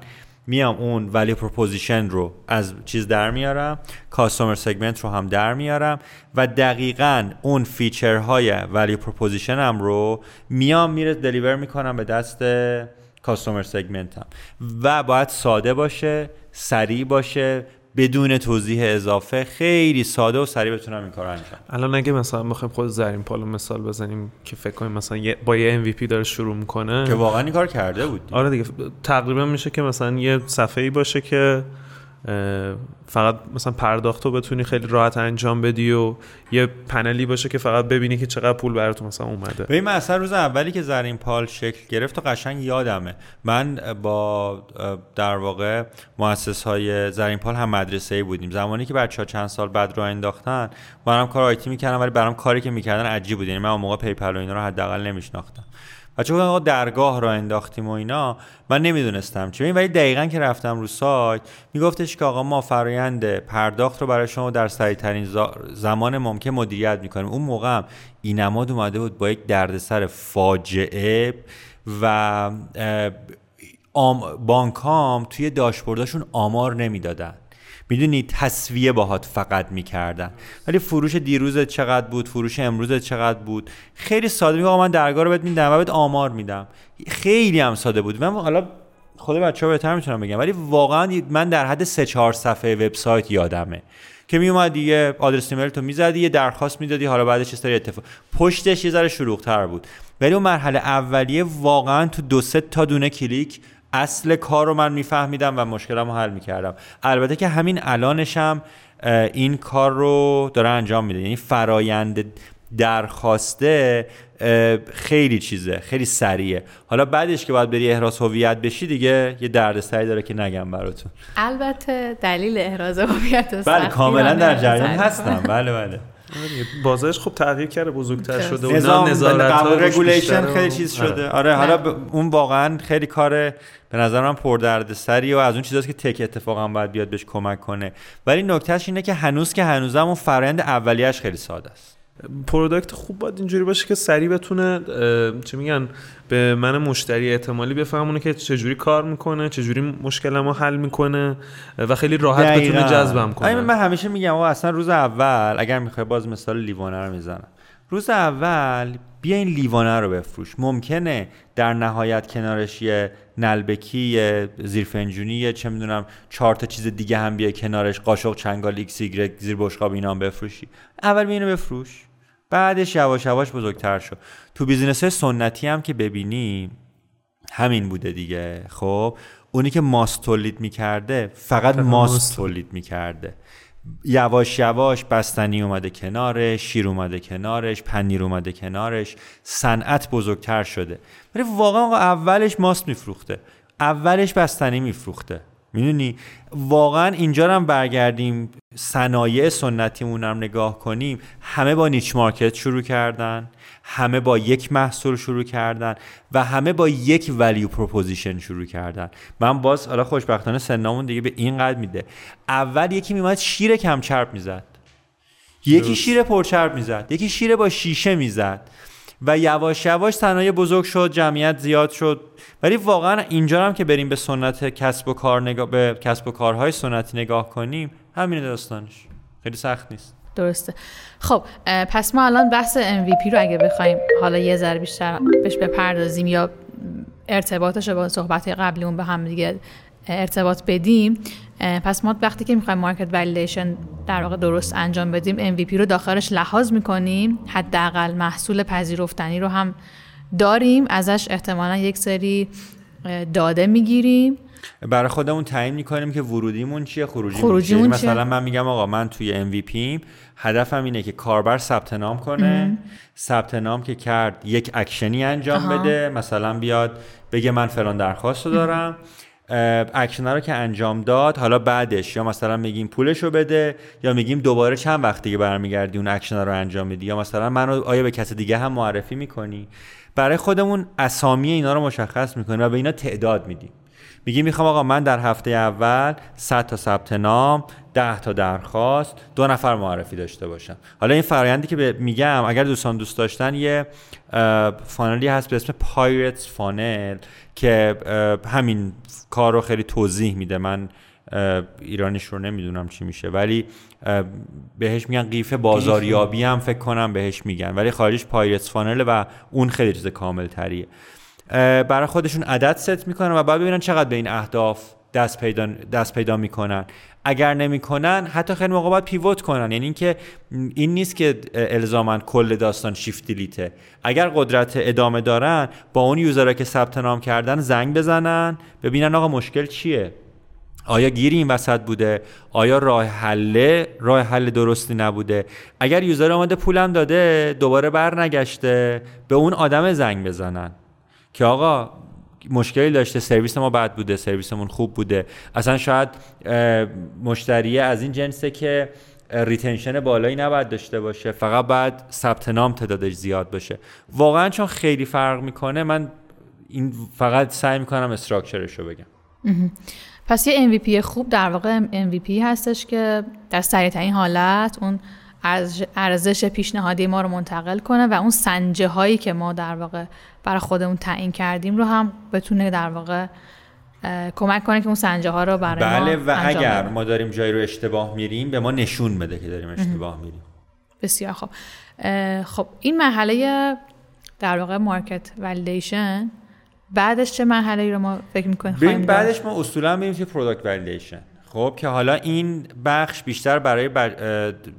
Speaker 3: میام اون ولی پروپوزیشن رو از چیز در میارم customer segment رو هم در میارم و دقیقا اون feature های value proposition رو میام میره دلیور می‌کنم به دست کاستومر سگمنت هم و باید ساده باشه سریع باشه بدون توضیح اضافه خیلی ساده و سریع بتونم این کار انجام
Speaker 2: الان اگه مثلا بخوایم خود زرین پالو مثال بزنیم که فکر کنیم مثلا با یه MVP داره شروع می‌کنه.
Speaker 3: که واقعا این کار کرده بود
Speaker 2: آره دیگه تقریبا میشه که مثلا یه صفحه ای باشه که فقط مثلا پرداخت رو بتونی خیلی راحت انجام بدی و یه پنلی باشه که فقط ببینی که چقدر پول براتون مثلا اومده.
Speaker 3: ببین من اصلا روز اولی که زرین پال شکل گرفت و قشنگ یادمه. من با در واقع مؤسس های زرین پال هم مدرسه ای بودیم. زمانی که بچه چند سال بعد راه انداختن منم کار IT می‌کردم ولی برام کاری که می‌کردن عجیب بود. یعنی من اون موقع PayPal و اینا رو حداقل نمیشناختم. و چون آقا درگاه را انداختیم و اینا من نمی‌دونستم چه ولی دقیقا که رفتم رو سایت میگفتش که آقا ما فرایند پرداخت رو برای شما در سریعترین زمان ممکن مدیریت می‌کنیم. اون موقع هم این نماد اومده بود با یک دردسر فاجعه و بانکام توی داشبورداشون آمار نمی‌دادن. می‌دونی تصویه باهات فقط می‌کردن. ولی فروش دیروز چقدر بود؟ فروش امروز چقدر بود؟ خیلی ساده. میگم من درگاه رو بهت میدم و بهت آمار میدم. خیلی هم ساده بود. من حالا خود بچه ها بهتر می‌تونم بگم. ولی واقعا من در حد سه چهار صفحه وبسایت یادمه. که میومد دیگه آدرس ایمیل تو می‌زدی یه درخواست می‌دادی حالا بعدش چه اتفاق پشتش یه ذره شلوغ‌تر بود. ولی اون مرحله اولیه واقعا تو دو سه تا دونه کلیک اصل کار رو من میفهمیدم و مشکلم رو حل می‌کردم. البته که همین الانشم این کار رو داره انجام میده. یعنی فرایند درخواسته خیلی چیزه خیلی سریعه. حالا بعدش که باید بری احراز هویت بشی دیگه یه دردسری داره که نگم براتون.
Speaker 1: البته دلیل احراز هویت
Speaker 3: بله کاملا در جریان هستم. بله بله.
Speaker 2: بازارش خب تغییر کرده بزرگتر شده و
Speaker 3: نظام نظارت رگولیشن خیلی چیز آره. شده. آره, حالا اون واقعا خیلی کار به نظر من پردردسری و از اون چیزاست که تک اتفاقا باید بیاد بهش کمک کنه. ولی نکتهش اینه که هنوز که هنوزم اون فرآیند اولیش خیلی ساده است.
Speaker 2: پروداکت خوب باید اینجوری باشه که سریع بتونه چه میگن به من مشتری احتمالی بفهمونه که چجوری کار می‌کنه چجوری مشکل حل می‌کنه و خیلی راحت بتونه جذبم کنه.
Speaker 3: من همیشه میگم اصلا روز اول اگر می‌خوای باز مثال لیوانه رو می‌زنم. روز اول بیا این لیوانه رو بفروش. ممکنه در نهایت کنارش یه نلبکی یه زیرفنجونی چه می‌دونم چهار تا چیز دیگه هم بیا کنارش قاشق چنگال X ایگرگ زد بشقاب اینا هم بفروشی. اول بیا اینو بفروش. بعدش یواش یواش بزرگتر شد تو business سنتی هم که ببینی همین بوده دیگه. خب اونی که ماست تولید می‌کرده فقط ماست. تولید می‌کرده. یواش یواش بستنی اومده کنارش شیر اومده کنارش پنیر اومده کنارش صنعت بزرگتر شده. ولی واقعا اولش ماست میفروخته. اولش بستنی میفروخته. می‌دونی؟ واقعا اینجا هم برگردیم صنایع سنتیمون هم نگاه کنیم همه با niche market شروع کردن. همه با یک محصول شروع کردن و همه با یک value proposition شروع کردن. من باز حالا خوشبختانه سنمون دیگه به این قد میده. اول یکی میومد شیر کم چرب می‌زد. یکی شیر پرچرب می‌زد. یکی شیر با شیشه می‌زد. و یواش یواش صنایع بزرگ شد جمعیت زیاد شد. ولی واقعا اینجا هم که بریم به سنت کسب و کار نگاه به کسب و کارهای سنتی نگاه کنیم همین داستانش. خیلی سخت نیست.
Speaker 1: درسته. خب پس ما الان بحث MVP رو اگه بخوایم حالا یه ذره بیشتر بهش بپردازیم یا ارتباطش با صحبت قبلی اون به هم دیگه ارتباط بدیم پس ما وقتی که می‌خوایم market validation در واقع درست انجام بدیم MVP رو داخلش لحاظ می‌کنیم حداقل محصول پذیرفتنی رو هم داریم ازش احتمالا یک سری داده می‌گیریم.
Speaker 3: برای خودمون تعیین می‌کنیم که ورودیمون چیه خروجیمون, خروجیمون یعنی چیه؟ مثلا من میگم آقا من توی MVP هدفم اینه که کاربر ثبت نام کنه. ثبت نام که کرد یک اکشنی انجام بده. مثلا بیاد بگه من فلان درخواست رو دارم. اکشن رو که انجام داد حالا بعدش. یا مثلا میگیم پولش رو بده یا میگیم دوباره چند وقت دیگه برمیگردی اون اکشن رو انجام میدی. یا مثلا منو آیا به کسی دیگه هم معرفی می‌کنی. برای خودمون اسامی اینا رو مشخص می‌کنیم و به اینا تعداد میدیم. میگی می‌خوام آقا من در هفته اول 100 تا ثبت نام 10 تا درخواست دو نفر معرفی داشته باشم. حالا این فرایندی که میگم اگر دوستان دوست داشتن یه funnel ی هست به اسم pirates funnel که همین کار رو خیلی توضیح میده. من ایرانیش رو نمی‌دونم چی میشه ولی بهش میگن قیف بازاریابی هم فکر کنم بهش میگن. ولی خارجش pirates funnel و اون خیلی چیز کامل تریه برای خودشون عدد ست می‌کنن و بعد ببینن چقدر به این اهداف دست پیدا, دست پیدا می‌کنن. اگر نمی‌کنن حتی خیلی موقع باید pivot کنن. یعنی اینکه این نیست که الزاما کل داستان شیفت دیلیته. اگر قدرت ادامه دارن با اون یوزرها که ثبت نام کردن زنگ بزنن ببینن آقا مشکل چیه؟ آیا گیری این وسط بوده؟ آیا راه حل راه حل درستی نبوده؟ اگر یوزر آمده پولم داده دوباره بر نگشته به اون آدم زنگ بزنن. که آقا مشکلی داشته سرویس ما بد بوده سرویسمون خوب بوده. اصلا شاید مشتریه از این جنسه که ریتنشن بالایی نباید داشته باشه. فقط بعد ثبت نام تعدادش زیاد باشه. واقعا چون خیلی فرق می‌کنه من این فقط سعی می‌کنم استراکچرش رو بگم.
Speaker 1: پس یه MVP خوب در واقع MVP هستش که در سریع این حالت اون ارزش پیشنهادی ما رو منتقل کنه و اون سنجه هایی که ما در واقع برای خودمون تعیین کردیم رو هم بتونه در واقع کمک کنه که اون سنجه ها رو برای
Speaker 3: بله و اگر ما داریم جایی رو اشتباه میریم به ما نشون بده که داریم اشتباه میریم.
Speaker 1: بسیار خب خب این مرحله در واقع market validation بعدش چه مرحله رو ما فکر می‌کنیم؟
Speaker 3: بعدش ما اصولا میریم که product validation خب که حالا این بخش بیشتر برای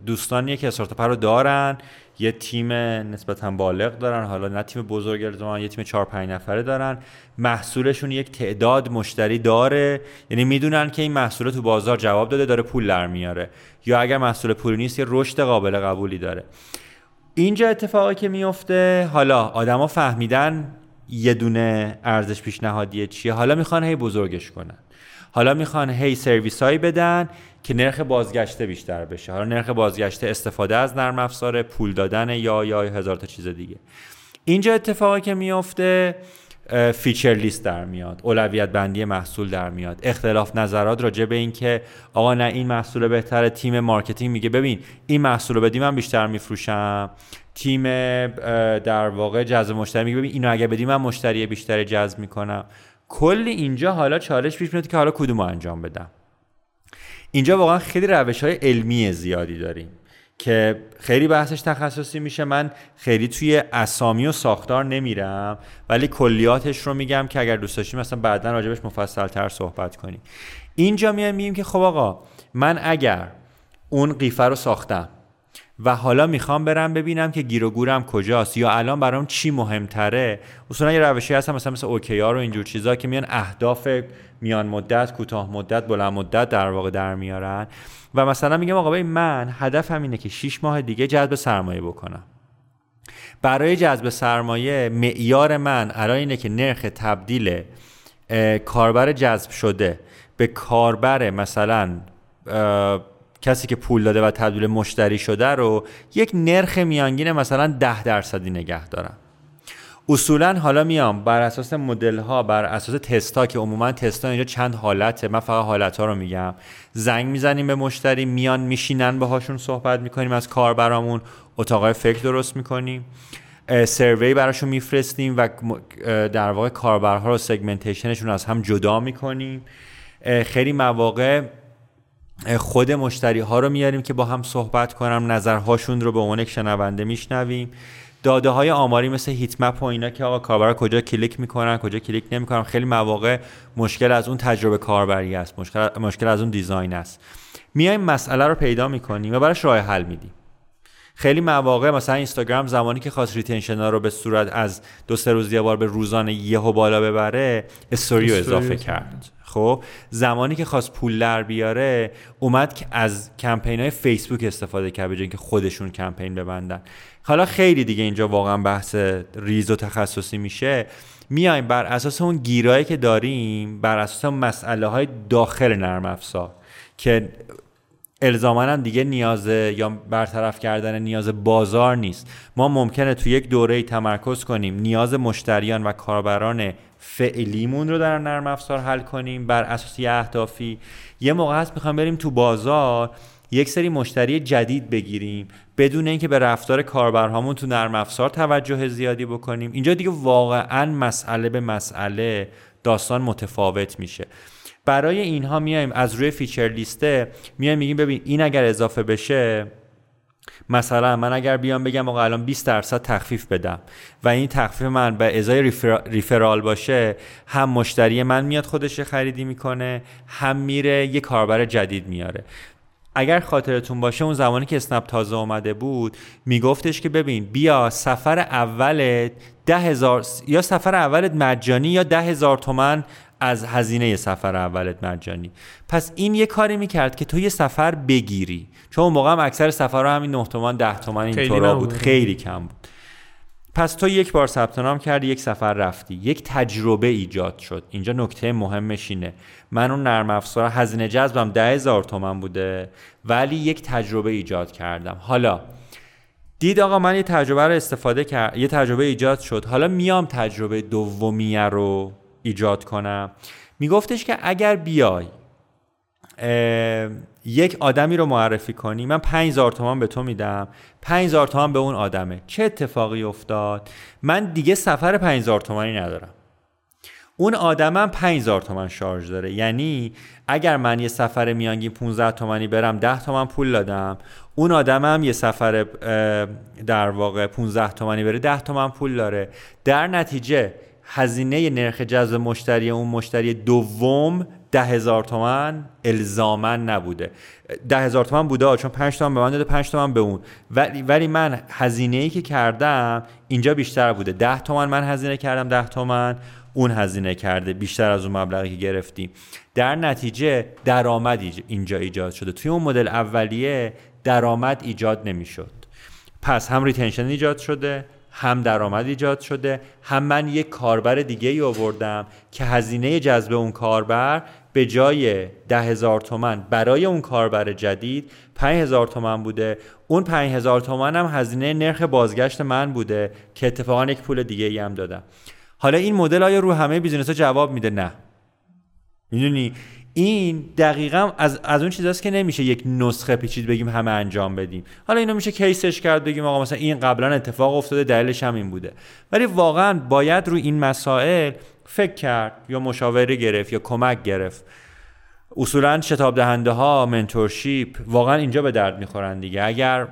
Speaker 3: دوستانیه که استارتاپ رو دارن. یه تیم نسبتا بالغ دارن. حالا نه تیم بزرگ یه تیم 4 5 نفره دارن. محصولشون یک تعداد مشتری داره. یعنی می‌دونن که این محصول تو بازار جواب داده داره پول در میاره. یا اگر محصول پولی نیست یه رشد قابل قبولی داره. اینجا اتفاقی که میفته حالا آدما فهمیدن یه دونه ارزش پیشنهادی چیه. حالا می‌خوان هی بزرگش کنن. حالا می‌خوان هی سرویس هایی بدن که نرخ بازگشته بیشتر بشه. حالا نرخ بازگشته استفاده از نرم افزار پول دادن یا یا هزار تا چیز دیگه. اینجا اتفاقی که میفته feature list در میاد اولویت بندی محصول در میاد. اختلاف نظرات راجع به این که آقا نه این محصول بهتره. تیم marketing میگه ببین این محصول رو بدی من بیشتر میفروشم. تیم در واقع جذب مشتری میگه ببین اینو اگه بدی من مشتری بیشتر جذب می‌کنم. کلی اینجا حالا چالش پیش میاد که حالا کدوم انجام بدم. اینجا واقعا خیلی روش های علمی زیادی داریم که خیلی بحثش تخصصی میشه. من خیلی توی اسامی و ساختار نمیرم ولی کلیاتش رو میگم که اگر دوست داشتیم مثلا بعدا راجبش مفصل تر صحبت کنیم. اینجا میایم میگیم که خب آقا من اگر اون قیفه رو ساختم و حالا می‌خوام برم ببینم که گیر و گورم کجاست یا الان برام چی مهمتره. اصولا یه روشی هست مثلا مثل اوکیار و اینجور چیزا که میان اهداف میان مدت کوتاه مدت بلند مدت در واقع در میارن. و مثلا میگم آقا من هدفم اینه که 6 ماه دیگه جذب سرمایه بکنم. برای جذب سرمایه معیار من الان اینه که نرخ تبدیل کاربر جذب شده به کاربر مثلا کسی که پول داده و تبدیل مشتری شده رو یک نرخ میانگین مثلا ده درصدی نگه دارم. اصولا حالا میام بر اساس مدل ها بر اساس تست ها که عموما تست ها اینجا چند حالته. من فقط حالت ها رو میگم. زنگ می‌زنیم به مشتری میان میشینن باهاشون صحبت می‌کنیم از کاربرامون اتاق فکر درست می‌کنیم. سروی براشون میفرستیم و در واقع کاربرها رو سگمنتیشنشون از هم جدا می‌کنیم. خیلی مواقع خود مشتری ها رو میاریم که با هم صحبت کنم نظرهاشون رو به عنوان یک شنونده میشنویم. داده های آماری مثل هیت مپ و اینا که آقا کاربر کجا کلیک می‌کنن کجا کلیک نمی‌کنن خیلی مواقع مشکل از اون تجربه کاربری است مشکل, مشکل از اون design است. میایم مسئله رو پیدا می‌کنیم و براش راه حل میدیم. خیلی مواقع مثلا اینستاگرام زمانی که خواست retention ها رو به صورت از دو سه روز یه بار به روزانه یهو بالا ببره استوری رو اضافه کرد. خب زمانی که خواست پول در بیاره اومد که از کمپین های فیسبوک استفاده کرد به که خودشون کمپین ببندن. حالا خیلی دیگه اینجا واقعا بحث ریز و تخصصی میشه. میایم بر اساس اون گیرایی که داریم بر اساس مسئله های داخل نرم افزار که الزاما دیگه نیاز یا برطرف کردن نیاز بازار نیست. ما ممکنه تو یک دوره تمرکز کنیم. نیاز مشتریان و کاربران فعلیمون رو در نرم افزار حل کنیم. بر اساس یه اهدافی. یه موقع هست می‌خوام بریم تو بازار یک سری مشتری جدید بگیریم. بدون اینکه به رفتار کاربرهامون تو نرم افزار توجه زیادی بکنیم. اینجا دیگه واقعا مسئله به مسئله داستان متفاوت میشه. برای اینها میایم از روی feature list ه میایم میگیم ببین این اگر اضافه بشه مثلا من اگر بیام بگم آقا الان 20 درصد تخفیف بدم و این تخفیف من به ازای referral باشه هم مشتری من میاد خودش خریدی می‌کنه هم میره یه کاربر جدید میاره. اگر خاطرتون باشه اون زمانی که اسنپ تازه اومده بود میگفتش که ببین بیا سفر اولت ده هزار یا سفر اولت مجانی یا ده هزار تومن از هزینه سفر اولت مجانی پس این یه کاری می‌کرد که تو یه سفر بگیری. چون اون موقع هم اکثر سفرها همین 9 تومن 10 تومن اینطورا بود. خیلی کم بود. پس تو یک بار ثبت نام کردی یک سفر رفتی. یک تجربه ایجاد شد. اینجا نکته مهمش اینه. من اون نرم افزار هزینه جذبم ده هزار تومن بوده ولی یک تجربه ایجاد کردم. حالا دید آقا من یه تجربه رو استفاده کرد یه تجربه ایجاد شد. حالا میام تجربه دومیه رو. ایجاد کنم. میگفتش که اگر بیای یک آدمی رو معرفی کنی من 5000 تومان به تو میدم 5000 تومان به اون آدمه. چه اتفاقی افتاد؟ من دیگه سفر 5000 تومانی ندارم. اون آدمم 5000 تومن شارژ داره. یعنی اگر من یه سفر میانگین 15 تومانی برم 10 تومن پول دادم. اون آدمم یه سفر در واقع 15 تومانی بره 10 تومن پول داره. در نتیجه هزینه نرخ جذب مشتری اون مشتری دوم ده هزار تومن الزامن نبوده. ده هزار تومن بوده چون پنج تومن به من داده پنج تومن به اون. ولی, ولی من هزینه ای که کردم اینجا بیشتر بوده. ده تومن من هزینه کردم ده تومن اون هزینه کرده. بیشتر از اون مبلغی که گرفتیم. در نتیجه درآمد اینجا ایجاد شده. توی اون مدل اولیه درآمد ایجاد نمی‌شد. پس هم retention ایجاد شده هم درآمد ایجاد شده هم من یک کاربر دیگه ای آوردم که هزینه جذب اون کاربر به جای ده هزار تومن برای اون کاربر جدید پنج هزار تومن بوده. اون پنج هزار تومن هم هزینه نرخ بازگشت من بوده که اتفاقا یک پول دیگه ای هم دادم. حالا این مدل آیا رو همه business ها جواب میده؟ نه. می‌دونی؟ این دقیقا از, از اون چیزاست که نمیشه یک نسخه پیچید بگیم همه انجام بدیم. حالا اینو میشه case ش کرد بگیم آقا مثلا این قبلا اتفاق افتاده دلیلش هم این بوده. ولی واقعا باید روی این مسائل فکر کرد یا مشاوره گرفت یا کمک گرفت. اصولا شتاب دهنده ها mentorship واقعا اینجا به درد می‌خورن دیگه. اگر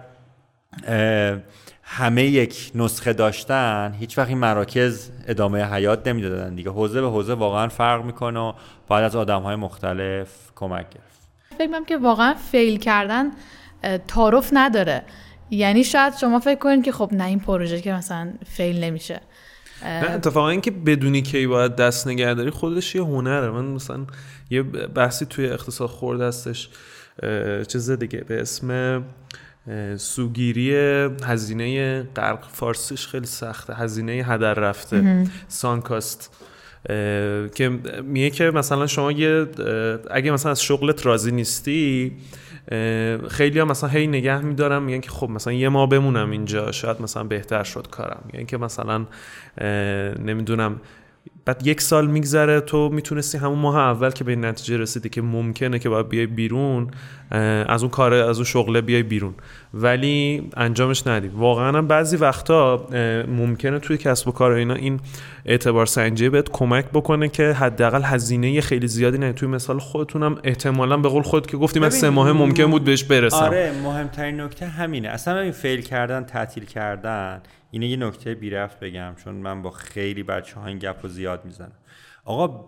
Speaker 3: همه یک نسخه داشتن هیچ وقت این مراکز ادامه حیات نمی‌دادن دیگه. حوزه به حوزه واقعا فرق می‌کنه و باید از آدم های مختلف کمک گرفت.
Speaker 1: فکر که واقعا فیل کردن تعارف نداره. یعنی شاید شما فکر کنید که خب نه این پروژه که مثلا فیل نمیشه.
Speaker 2: نه اتفاقا اینکه بدونی کی باید دست نگهداری خودش یه هنره. من مثلا یه بحثی توی اقتصاد خورد هستش چیز دیگه به اسم سوگیری هزینه غرق فارسیش خیلی سخته. هزینه هدر رفته. سانکاست. که میگه که مثلا شما یه اگه مثلا از شغلت راضی نیستی خیلی هم مثلا هی نگه میدارم میگن که خب مثلا یه ماه بمونم اینجا شاید مثلا بهتر شد کارم. میگن که مثلا نمی‌دونم بعد یک سال میگذره تو می‌تونستی همون ماه اول که به این نتیجه رسیدی که ممکنه که باید بیای بیرون از اون کار از اون شغله بیای بیرون. ولی انجامش ندی. واقعا بعضی وقتا ممکنه توی کسب و کار اینا این اعتبار سنجی بهت کمک بکنه که حداقل هزینه خیلی زیادی نه. توی مثال خودتونم احتمالا به قول خود که گفتیم از سه ماه ممکن بود بهش برسم.
Speaker 3: آره مهمترین نکته همینه. اصلا این فیل کردن تعطیل کردن اینه یه نکته بیرفت بگم چون من با خیلی بچه ها این گپ رو زیاد می‌زنم. آقا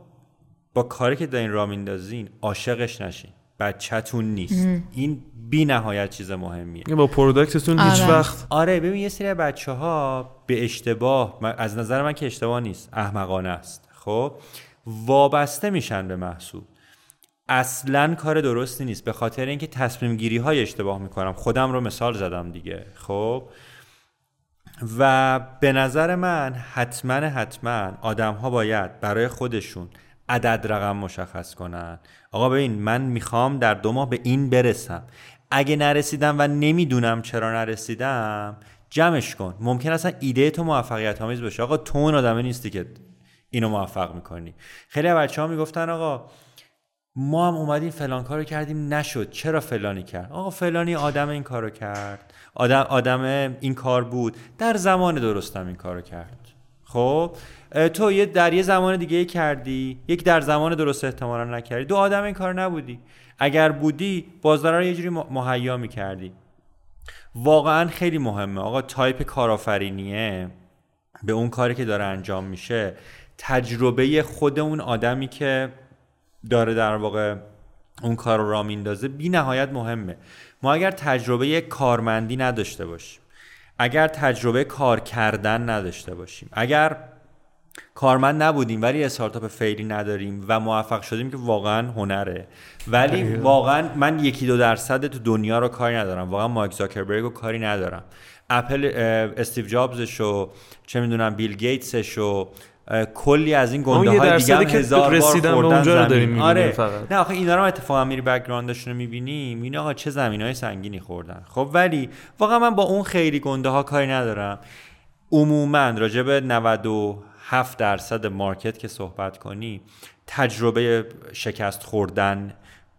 Speaker 3: با کاری که دارین را میندازین عاشقش نشین. بچهتون نیست. این بی نهایت چیز مهمیه.
Speaker 2: با پروداکتتون هیچ
Speaker 1: آره.
Speaker 2: وقت
Speaker 3: آره ببین یه سری بچه ها به اشتباه از نظر من که اشتباه نیست احمقانه است. خب؟ وابسته میشن به محصول. اصلا کار درستی نیست. به خاطر اینکه تصمیم گیری های اشتباه می‌کنم. خودم رو مثال زدم دیگه. خب؟ و به نظر من حتما حتما آدم ها باید برای خودشون عدد رقم مشخص کنن. آقا ببین من می‌خوام در دو ماه به این برسم. اگه نرسیدم و نمی‌دونم چرا نرسیدم جمعش کن. ممکن اصلا ایده تو موفقیت آمیز باشه آقا تو اون آدمه نیستی که اینو موفق می‌کنی. خیلی بچه ها می‌گفتن آقا ما هم اومدیم فلان کارو کردیم نشد. چرا فلانی کرد؟ آقا فلانی آدم این کارو کرد. آدم آدم این کار بود. در زمان درستم این کارو کرد. خب؟ تو یه در یه زمان دیگه کردی. یک در زمان درست احتمالا نکردی. دو آدم این کار نبودی. اگر بودی بازدارا رو یه جوری مهیا می‌کردی. واقعا خیلی مهمه. آقا تایپ کارآفرینیه. به اون کاری که داره انجام میشه تجربه خود اون آدمی که داره در واقع اون کار رو را میندازه بی نهایت مهمه. ما اگر تجربه کارمندی نداشته باشیم اگر تجربه کار کردن نداشته باشیم اگر کارمند نبودیم ولی استارتاپ فعلی نداریم و موفق شدیم که واقعا هنره. ولی واقعا من یکی دو درصد تو دنیا رو کاری ندارم. واقعا مایک زاکربرگ رو کاری ندارم. اپل استیو جابزش و چه می‌دونم بیل گیتسش و کلی از این گنده های دیگه هم هزار بار
Speaker 2: رسیدن به
Speaker 3: خوردن
Speaker 2: اونجا رو. داریم
Speaker 3: آره.
Speaker 2: فقط.
Speaker 3: نه آخه اینا رو هم اتفاقا میری background شون رو می‌بینیم. این آقا چه زمین های سنگینی خوردن. خب ولی واقعا من با اون خیلی گنده ها کاری ندارم. عموما راجع به 97 درصد مارکت که صحبت کنی تجربه شکست خوردن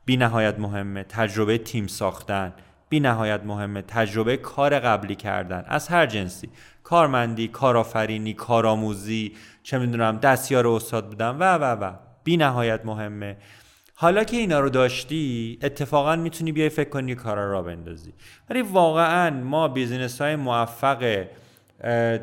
Speaker 3: بی نهایت مهمه. تجربه تیم ساختن بی نهایت مهمه. تجربه کار قبلی کردن از هر جنسی. کارمندی کارآفرینی کارآموزی چه می‌دونم دستیار استاد بودن و و و. بی نهایت مهمه. حالا که اینا رو داشتی اتفاقا می‌تونی بیای فکر کنی کارا را بندازی. ولی واقعا ما business های موفق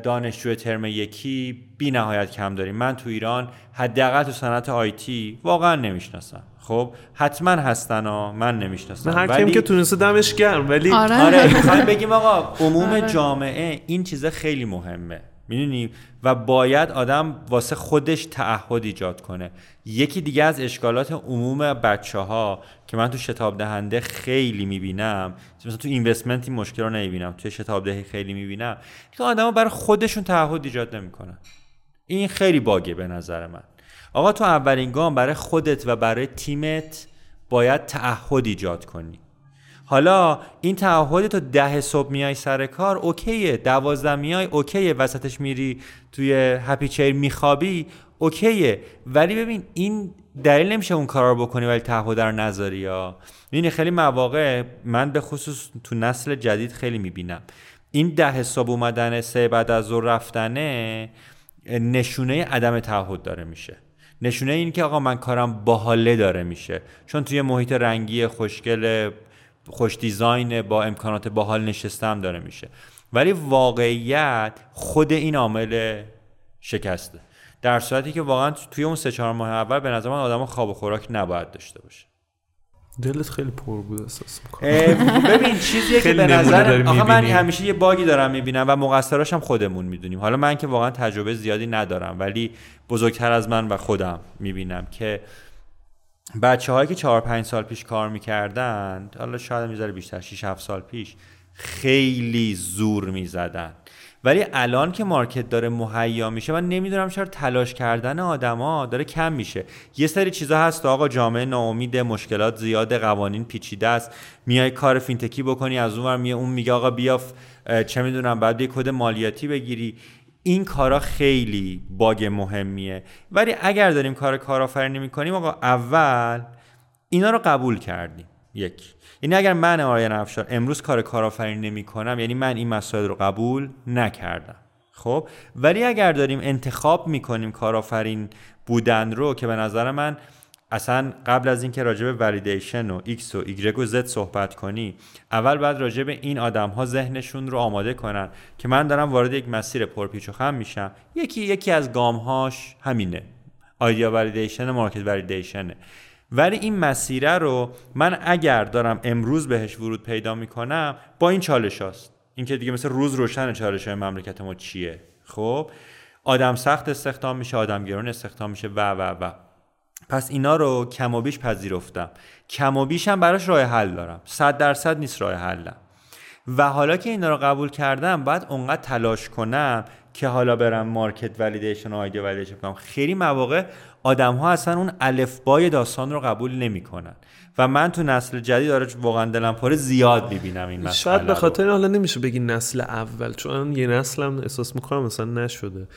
Speaker 3: دانشجو ترم یکی بی نهایت کم داریم. من تو ایران حداقل تو صنعت IT واقعا نمی‌شناسم. خب حتما هستن ها من نمی‌شناسم.
Speaker 2: نه هر کیم که تونسته دمش گرم ولی
Speaker 1: آره.
Speaker 3: آره <laughs> بگیم آقا عموم
Speaker 1: آره.
Speaker 3: جامعه این چیز خیلی مهمه. می‌دونی؟ و باید آدم واسه خودش تعهد ایجاد کنه. یکی دیگه از اشکالات عموم بچه ها که من تو شتاب دهنده خیلی می‌بینم مثلا تو investment این مشکل رو نمی‌بینم تو شتاب دهی خیلی می‌بینم که آدم برای خودشون تعهد ایجاد نمی‌کنن. این خیلی باگه به نظر من. آقا تو اولین گام برای خودت و برای تیمت باید تعهد ایجاد کنی. حالا این تعهد تو ده صبح میای سر کار اوکیه. دوازده میای اوکیه. وسطش میری توی هپی چیر میخوابی اوکیه. ولی ببین این دلیل نمیشه اون کار رو بکنی ولی تعهد رو نذاری یا. این خیلی مواقع من به خصوص تو نسل جدید خیلی می‌بینم. این ده صبح اومدن سه بعد از ظهر رفتنه نشونه عدم تعهد داره میشه. نشونه این که آقا من کارم باحاله داره میشه. چون توی محیط رنگی خوشگل خوش دیزاین با امکانات باحال نشستم داره میشه. ولی واقعیت خود این عامل شکسته. در صورتی که واقعا توی اون سه چهار ماه اول به نظر من آدم خواب و خوراک نباید داشته باشه.
Speaker 2: دلت خیلی پر بود احساس می‌کنم.
Speaker 3: ببین چیزیه که به نظر آخه من. همیشه یه باگی دارم می‌بینم و مقصراش هم خودمون می‌دونیم. حالا من که واقعا تجربه زیادی ندارم ولی بزرگتر از من و خودم می‌بینم که بچه هایی که چهار پنج سال پیش کار می‌کردن حالا شاید می‌ذاره بیشتر 6 7 سال پیش خیلی زور می‌زدن. ولی الان که مارکت داره مهیا میشه من نمی‌دونم چرا تلاش کردن آدما داره کم میشه. یه سری چیزا هست آقا جامعه ناامید مشکلات زیاد قوانین پیچیده است. میای کار فینتکی بکنی از اون ور میای اون میگه آقا بیا چه می‌دونم بعد یه کد مالیاتی بگیری. این کارا خیلی باگ مهمیه. ولی اگر داریم کار کارآفرینی می‌کنیم آقا اول اینا رو قبول کردیم. یک. یعنی اگر من آرین افشار امروز کار کارآفرینی نمی کنم یعنی من این مسائل رو قبول نکردم. خب؟ ولی اگر داریم انتخاب می‌کنیم کارآفرین بودن رو که به نظر من اصلا قبل از اینکه راجع به ولیدیشن و X و Y و Z صحبت کنی اول باید راجع به این آدم ها ذهنشون رو آماده کنن که من دارم وارد یک مسیر پرپیچ و خم میشم. یکی یکی از گام هاش همینه. آیدیا ولیدیشن مارکت ولیدیشنه ولی این مسیره رو من اگر دارم امروز بهش ورود پیدا می‌کنم با این چالش هاست. این که دیگه مثل روز روشن چالش های مملکت ما چیه؟ خب آدم سخت استخدام میشه آدم گرون استخدام میشه و و و. پس اینا رو کم و بیش پذیرفتم. کم و بیش هم براش راه حل دارم. صد درصد نیست راه حلم. و حالا که اینا رو قبول کردم باید اونقدر تلاش کنم که حالا برم مارکت ولیدیشن و آیدیا ولیدیشن کنم. خیلی مواقع آدم ها اصلا اون الفبای داستان رو قبول نمی‌کنن. و من تو نسل جدید داره واقعا دلم پاره زیاد می‌بینم این مسئله
Speaker 2: شاید به خاطر حالا نمیشه بگی نسل اول چون یه نسل هم احساس می‌کنم مثلا نشده.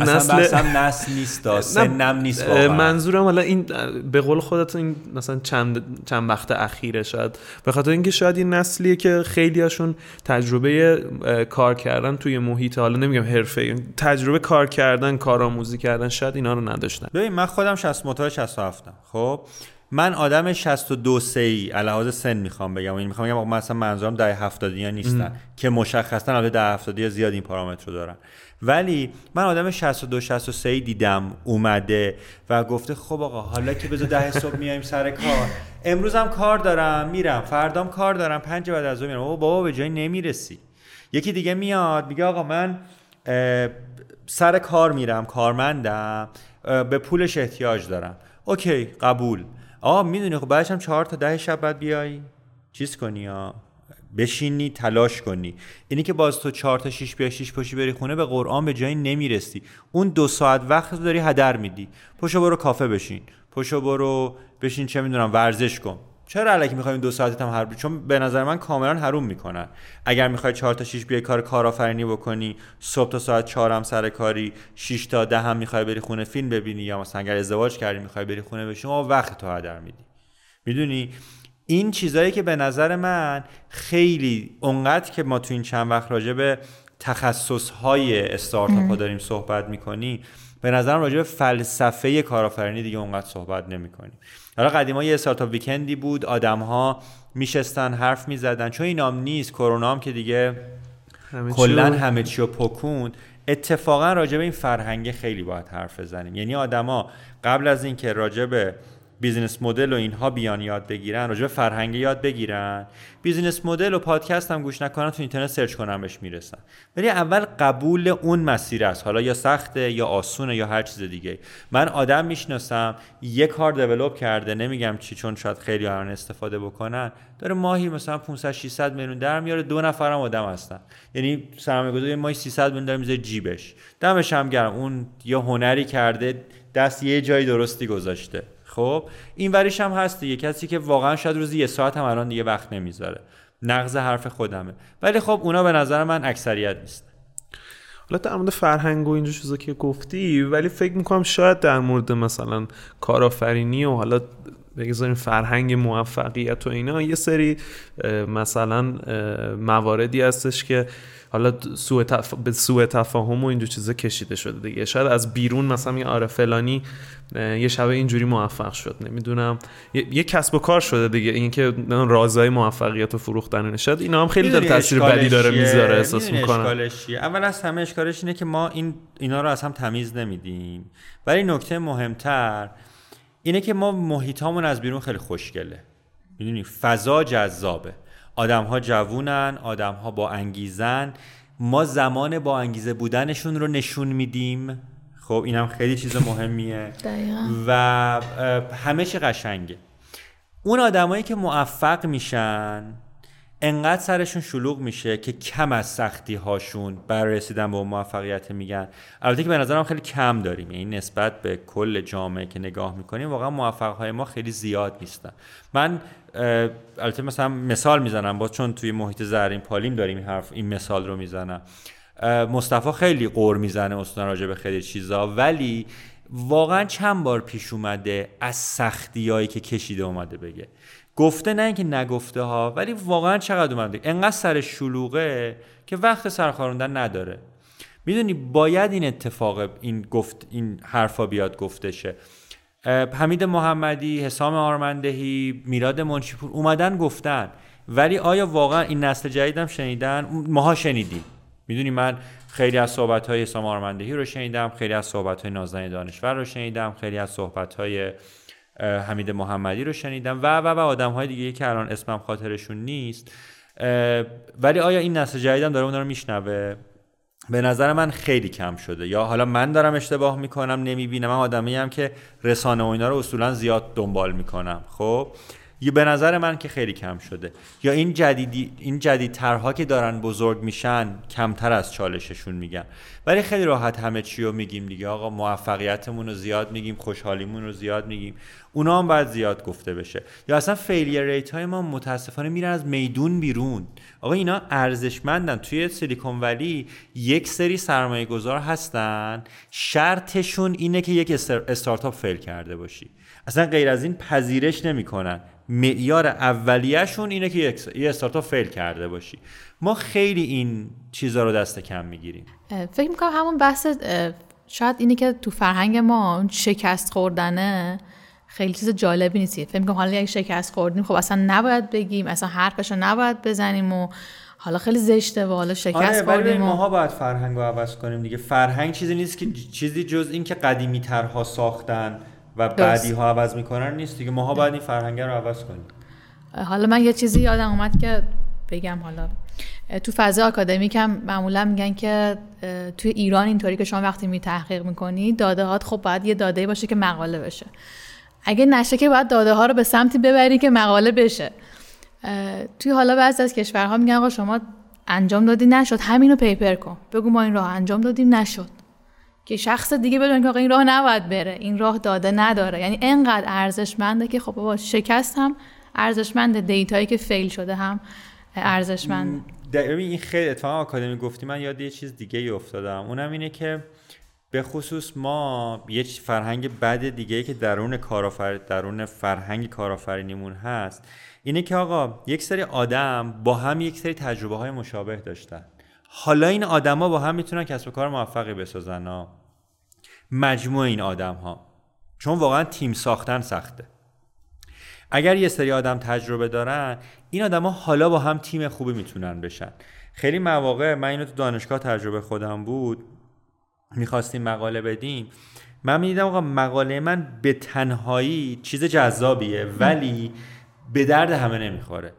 Speaker 3: اصلا نسل نسل نیست سنم نیست واقعا.
Speaker 2: منظورم حالا این به قول خودت این مثلا چند چند وقت اخیره شاید. به خاطر اینکه شاید این نسلیه که خیلی هاشون تجربه کار کردن توی محیط حالا نمیگم حرفه تجربه کار کردن کارآموزی کردن شاید اینا رو نداشتن.
Speaker 3: ببین من خودم 60 متر 67 خب؟ من آدم 62 سه ای علاوه سن می‌خوام بگم. این می‌خوام بگم مثلا منظورم ده 70 ها نیستن. که مشخصا البته ده 70 زیاد این پارامتر رو دارن. ولی من آدم 62 63 ای دیدم اومده و گفته خب آقا حالا که بذار ده صبح میایم سر کار. امروزم کار دارم میرم. فردام کار دارم. پنج بعد از میرم. بابا به جای نمی‌رسی. یکی دیگه میاد میگه آقا من سر کار میرم کارمندم به پولش احتیاج دارم. اوکی قبول. آقا می‌دونی خب بعدش هم چهار تا ده شب بعد بیای. چیز کنی یا بشینی تلاش کنی. اینی که باز تو چهار تا شیش بیای شیش پشی بری خونه به قرآن به جایی نمی‌رسی. اون دو ساعت وقت داری هدر میدی. پشو برو کافه بشین. پشو برو بشین چه می‌دونم ورزش کن. چرا الکی می‌خوایم دو ساعت هم هر چون به نظر من کاملا حروم می‌کنن. اگر می‌خوای 4 تا 6 بیای کار کارآفرینی بکنی صبح تا ساعت 4 هم سر کاری 6 تا 10 هم می‌خوای بری خونه فیلم ببینی یا مثلا اگر ازدواج کردی می‌خوای بری خونه بشین و وقت تو هدر میدی. می‌دونی؟ این چیزایی که به نظر من خیلی اونقدر که ما تو این چند وقت راجع به تخصص های استارتاپ ها داریم صحبت می‌کنی به نظرم راجع به فلسفه کارآفرینی دیگه اونقدر صحبت نمی‌کنیم حالا قدیما یه استارتاپ ویکندی بود آدم ها میشستن حرف می‌زدن. چون اینام نیست کرونا هم که دیگه کلا همه چی رو پکوند. اتفاقا راجع به این فرهنگ خیلی باید حرف بزنیم. یعنی آدما قبل از اینکه راجع به business model و اینها بیان یاد بگیرن راجع فرهنگ یاد بگیرن. business model و پادکست هم گوش نکنن تو اینترنت search کنن بهش می‌رسن. ولی اول قبول اون مسیر است. حالا یا سخته یا آسونه یا هر چیز دیگه. من آدم می‌شناسم یه کار develop کرده نمیگم چی چون شاید خیلی ها الان استفاده بکنن. داره ماهی مثلا 500 600 میلیون در میاره دو نفرم آدم هستن. یعنی سرمایه‌گذاری ماهی 300 میلیون داره می‌ذاره جیبش. دمش هم گرم. اون یه هنری کرده دست یه جایی درستی گذاشته. خب این وریش هم هست دیگه. کسی که واقعا شاید روزی یه ساعت هم الان دیگه وقت نمی‌ذاره. نقض حرف خودمه. ولی خب اونا به نظر من اکثریت نیست.
Speaker 2: حالا در مورد فرهنگ و اینجور چیزا که گفتی ولی فکر می‌کنم شاید در مورد مثلا کارآفرینی و حالا بگذاریم فرهنگ موفقیت و اینا یه سری مثلا مواردی هستش که حالا سوء تف... به سوء تفاهم و اینجور چیزا کشیده شده دیگه. شاید از بیرون مثلا یه آره فلانی یه شبه اینجوری موفق شد نمی‌دونم. یه, کسب و کار شده دیگه اینکه رازهای موفقیت و فروختن شاید اینا هم خیلی داره تاثیر بدی داره می‌ذاره احساس می‌کنم.
Speaker 3: اول از همه اشکالش اینه که ما این اینا رو از هم تمیز نمیدیم. ولی نکته مهمتر اینه که ما محیطامون از بیرون خیلی خوشگله. می‌دونی؟ فضا جذابه. آدم ها جوونن آدم ها با انگیزن. ما زمان با انگیزه بودنشون رو نشون میدیم. خب اینم خیلی چیز مهمیه. <laughs> و همه چی قشنگه. اون آدمایی که موفق میشن انقدر سرشون شلوغ میشه که کم از سختی هاشون برای رسیدن به موفقیت میگن. البته که به نظرم خیلی کم داریم. یعنی نسبت به کل جامعه که نگاه می‌کنیم واقعا موفق های ما خیلی زیاد نیستن. من البته مثلا مثال می‌زنم. با چون توی محیط زرین پالیم داریم این حرف این مثال رو می‌زنم. مصطفی خیلی قور می‌زنه اصلا راجع به خیلی چیزا ولی واقعا چند بار پیش اومده از سختی هایی که کشیده اومده بگه. گفته نه اینکه نگفته ها ولی واقعا چقدر اومده انقدر سر شلوغه که وقت سرخاروندن نداره. می‌دونی باید این اتفاق این گفت این حرفا بیاد گفته شه حمید محمدی حسام آرمندهی میراد منشیپور اومدن گفتن. ولی آیا واقعا این نسل جدیدم شنیدن؟ ماها شنیدیم. می‌دونی من خیلی از صحبت های حسام آرمندهی رو شنیدم خیلی از صحبت های نازنین دانشور رو شنیدم خیلی از صحبت های حمید محمدی رو شنیدم. و و و آدم های دیگه که الان اسمم خاطرشون نیست. ولی آیا این نسل جدیدم داره اونا رو میشنوه؟ به نظر من خیلی کم شده. یا حالا من دارم اشتباه می‌کنم نمی‌بینم. من آدمی هم که رسانه و اینا رو اصولا زیاد دنبال می‌کنم. خب؟ یه به نظر من که خیلی کم شده. یا این جدیدی این جدیدترها که دارن بزرگ میشن کمتر از چالششون میگن. ولی خیلی راحت همه چی رو میگیم دیگه. آقا موفقیتمون رو زیاد میگیم خوشحالیمون رو زیاد میگیم. اونا هم باید زیاد گفته بشه. یا اصلا فیلیر ریت های ما متاسفانه میرن از میدون بیرون. آقا اینا ارزشمندن. توی سیلیکون ولی یک سری سرمایه گذار هستن. شرطشون اینه که یک استارتاپ فیل کرده باشی. اصلا غیر از این پذیرش نمی‌کنن. معیار اولیهشون اینه که یه استارتاپ فیل کرده باشی. ما خیلی این چیزا رو دست کم می‌گیریم.
Speaker 1: فکر می‌کنم همون بحث شاید اینه که تو فرهنگ ما شکست خوردنه خیلی چیز جالبی نیست. فکر می‌کنم حالا یک شکست خوردیم خب اصلا نباید بگیم اصلا حرفشو نباید بزنیم و حالا خیلی زشته و حالا شکست آره خوردیم
Speaker 3: ماها باید فرهنگ رو عوض کنیم دیگه. فرهنگ چیزی نیست که چیزی جز این که قدیمی ترها ساختن. و بعدی ها عوض می‌کنن نیست دیگه. ماها باید این فرهنگ رو عوض کنیم.
Speaker 1: حالا من یه چیزی یادم اومد که بگم حالا. تو فضا آکادمیک هم معمولا میگن که توی ایران اینطوری که شما وقتی می تحقیق می‌کنی داده هات خب باید یه داده باشه که مقاله بشه. اگه نشه که باید داده ها رو به سمتی ببری که مقاله بشه. توی حالا بعضی از کشورها میگن آقا شما انجام دادی نشد. همینو پیپر کن. بگو ما این راه انجام دادیم نشد. که شخص دیگه بدون که این راه نباید بره این راه داده نداره. یعنی انقدر ارزشمنده که خب بابا شکست هم ارزشمنده دیتایی که فیل شده هم ارزشمنده
Speaker 3: این خیلی اتفاقا آکادمی گفتی من یاد یه چیز دیگه ای افتادم. اونم اینه که به خصوص ما یه فرهنگ بد دیگه ای که درون کارآفر درون فرهنگ کارآفرینیمون هست اینه که آقا یک سری آدم با هم یک سری تجربه های مشابه داشتن. حالا این آدما با هم می‌تونن کسب و کار موفقی بسازن ها مجموع این آدم ها چون واقعا تیم ساختن سخته. اگر یه سری آدم تجربه دارن این آدما حالا با هم تیم خوبی می‌تونن بشن. خیلی مواقع من اینو تو دانشگاه تجربه خودم بود می‌خواستیم مقاله بدیم. من می‌دیدم آقا مقاله من به تنهایی چیز جذابیه ولی به درد همه نمی‌خوره.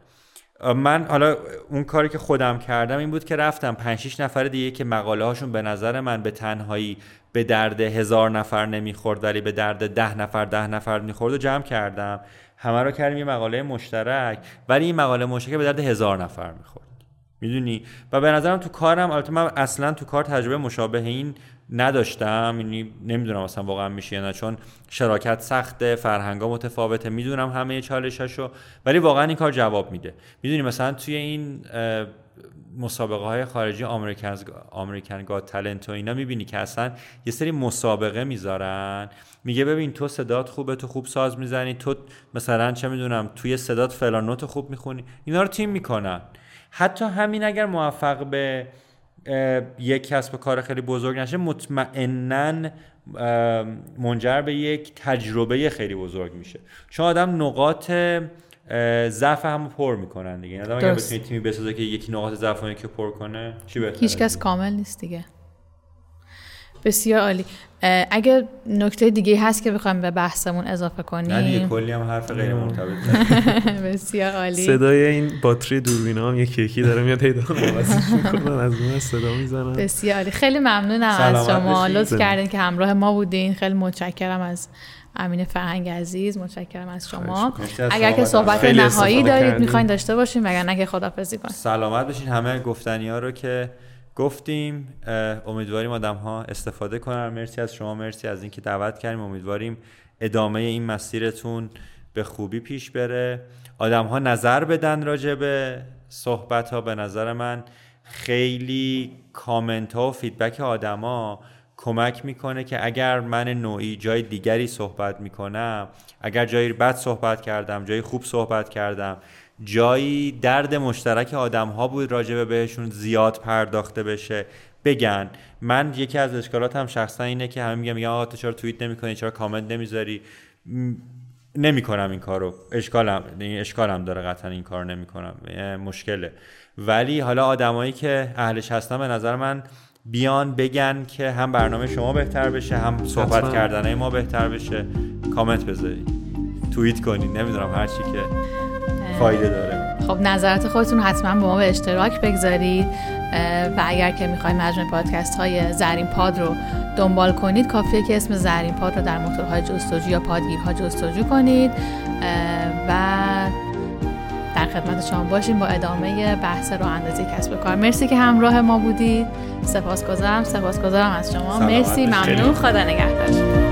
Speaker 3: من حالا اون کاری که خودم کردم این بود که رفتم 5 6 نفر دیگه که مقاله هاشون به نظر من به تنهایی به درد هزار نفر نمی‌خورد ولی به درد ده نفر ده نفر می‌خورد و جمع کردم. همه رو کردیم یه مقاله مشترک ولی این مقاله مشترک به درد هزار نفر می‌خورد. می‌دونی؟ و به نظرم تو کارم البته من اصلا تو کار تجربه مشابه این نداشتم یعنی نمی‌دونم اصلا واقعا میشه یا نه چون شراکت سخته فرهنگا متفاوته می‌دونم همه چالشاشو ولی واقعا این کار جواب میده. می‌دونی مثلا توی این مسابقه های خارجی آمریکن گاد تالنت و اینا می‌بینی که اصلا یه سری مسابقه می‌ذارن. میگه ببین تو صدات خوبه تو خوب ساز می‌زنی تو مثلا چه می‌دونم توی صدات فلان نوت خوب می‌خونی. اینا رو تیم می‌کنن. حتی همین اگر موفق به یک کسب کار خیلی بزرگ نشه مطمئنا منجر به یک تجربه خیلی بزرگ میشه. چون آدم نقاط ضعف هم پر می‌کنن دیگه. آدم اگر بتونه تیمی بسازه که یکی نقاط ضعف که پر کنه چی بهتره
Speaker 1: هیچ کس کامل نیست دیگه. بسیار عالی. اگر نکته دیگه هست که بخوایم به بحثمون اضافه کنیم.
Speaker 3: نه دیگه کلی هم حرف غیر مرتبط <laughs>
Speaker 1: بسیار عالی.
Speaker 2: صدای این باتری دوربینا هم یکی یکی داره میاد پیدا می‌کنن از اون صدا می‌زنن
Speaker 1: بسیار عالی. خیلی ممنونم از شما. لطف کردین که همراه ما بودین. خیلی متشکرم از امین فرهنگ عزیز متشکرم از شما. اگر که صحبت نهایی دارید می‌خواین داشته باشیم اگر نه که خدافظی کنیم
Speaker 3: سلامت بشین همه گفتنی ها رو که گفتیم. امیدواریم آدم ها استفاده کنن. مرسی از شما مرسی از اینکه دعوت کردیم. امیدواریم ادامه این مسیرتون به خوبی پیش بره. آدم ها نظر بدن راجع به صحبت ها به نظر من خیلی کامنت ها و فیدبک آدما کمک می‌کنه که اگر من نوعی جای دیگری صحبت می‌کنم اگر جایی بد صحبت کردم جایی خوب صحبت کردم جایی درد مشترک آدم ها بود راجبه بهشون زیاد پرداخته بشه بگن. من یکی از اشکالاتم شخصا اینه که همه میگم آقا تو چرا توییت نمی‌کنی؟ چرا کامنت نمی‌ذاری؟ نمی‌کنم این کارو. اشکالم اشکالم داره قطعا این کارو نمی‌کنم. مشکله. ولی حالا آدمایی که اهلش هستن به نظر من بیان بگن که هم برنامه شما بهتر بشه هم صحبت کردن ما بهتر بشه. کامنت بذارید. توییت کنید. نمی‌دونم هر چی که فایده داره.
Speaker 1: خب نظرات خودتون حتما با ما به اشتراک بگذارید. و اگر که می‌خواید مجموعه پادکست های زرین پاد رو دنبال کنید کافیه که اسم زرین پاد رو در موتورهای جستجو یا پادگیرها جستجو کنید. و در خدمت شما باشیم با ادامه بحث راه اندازی کسب کار. مرسی که همراه ما بودید. سپاسگزارم. سپاسگزارم از شما. مرسی. ممنون. خدا نگهدار.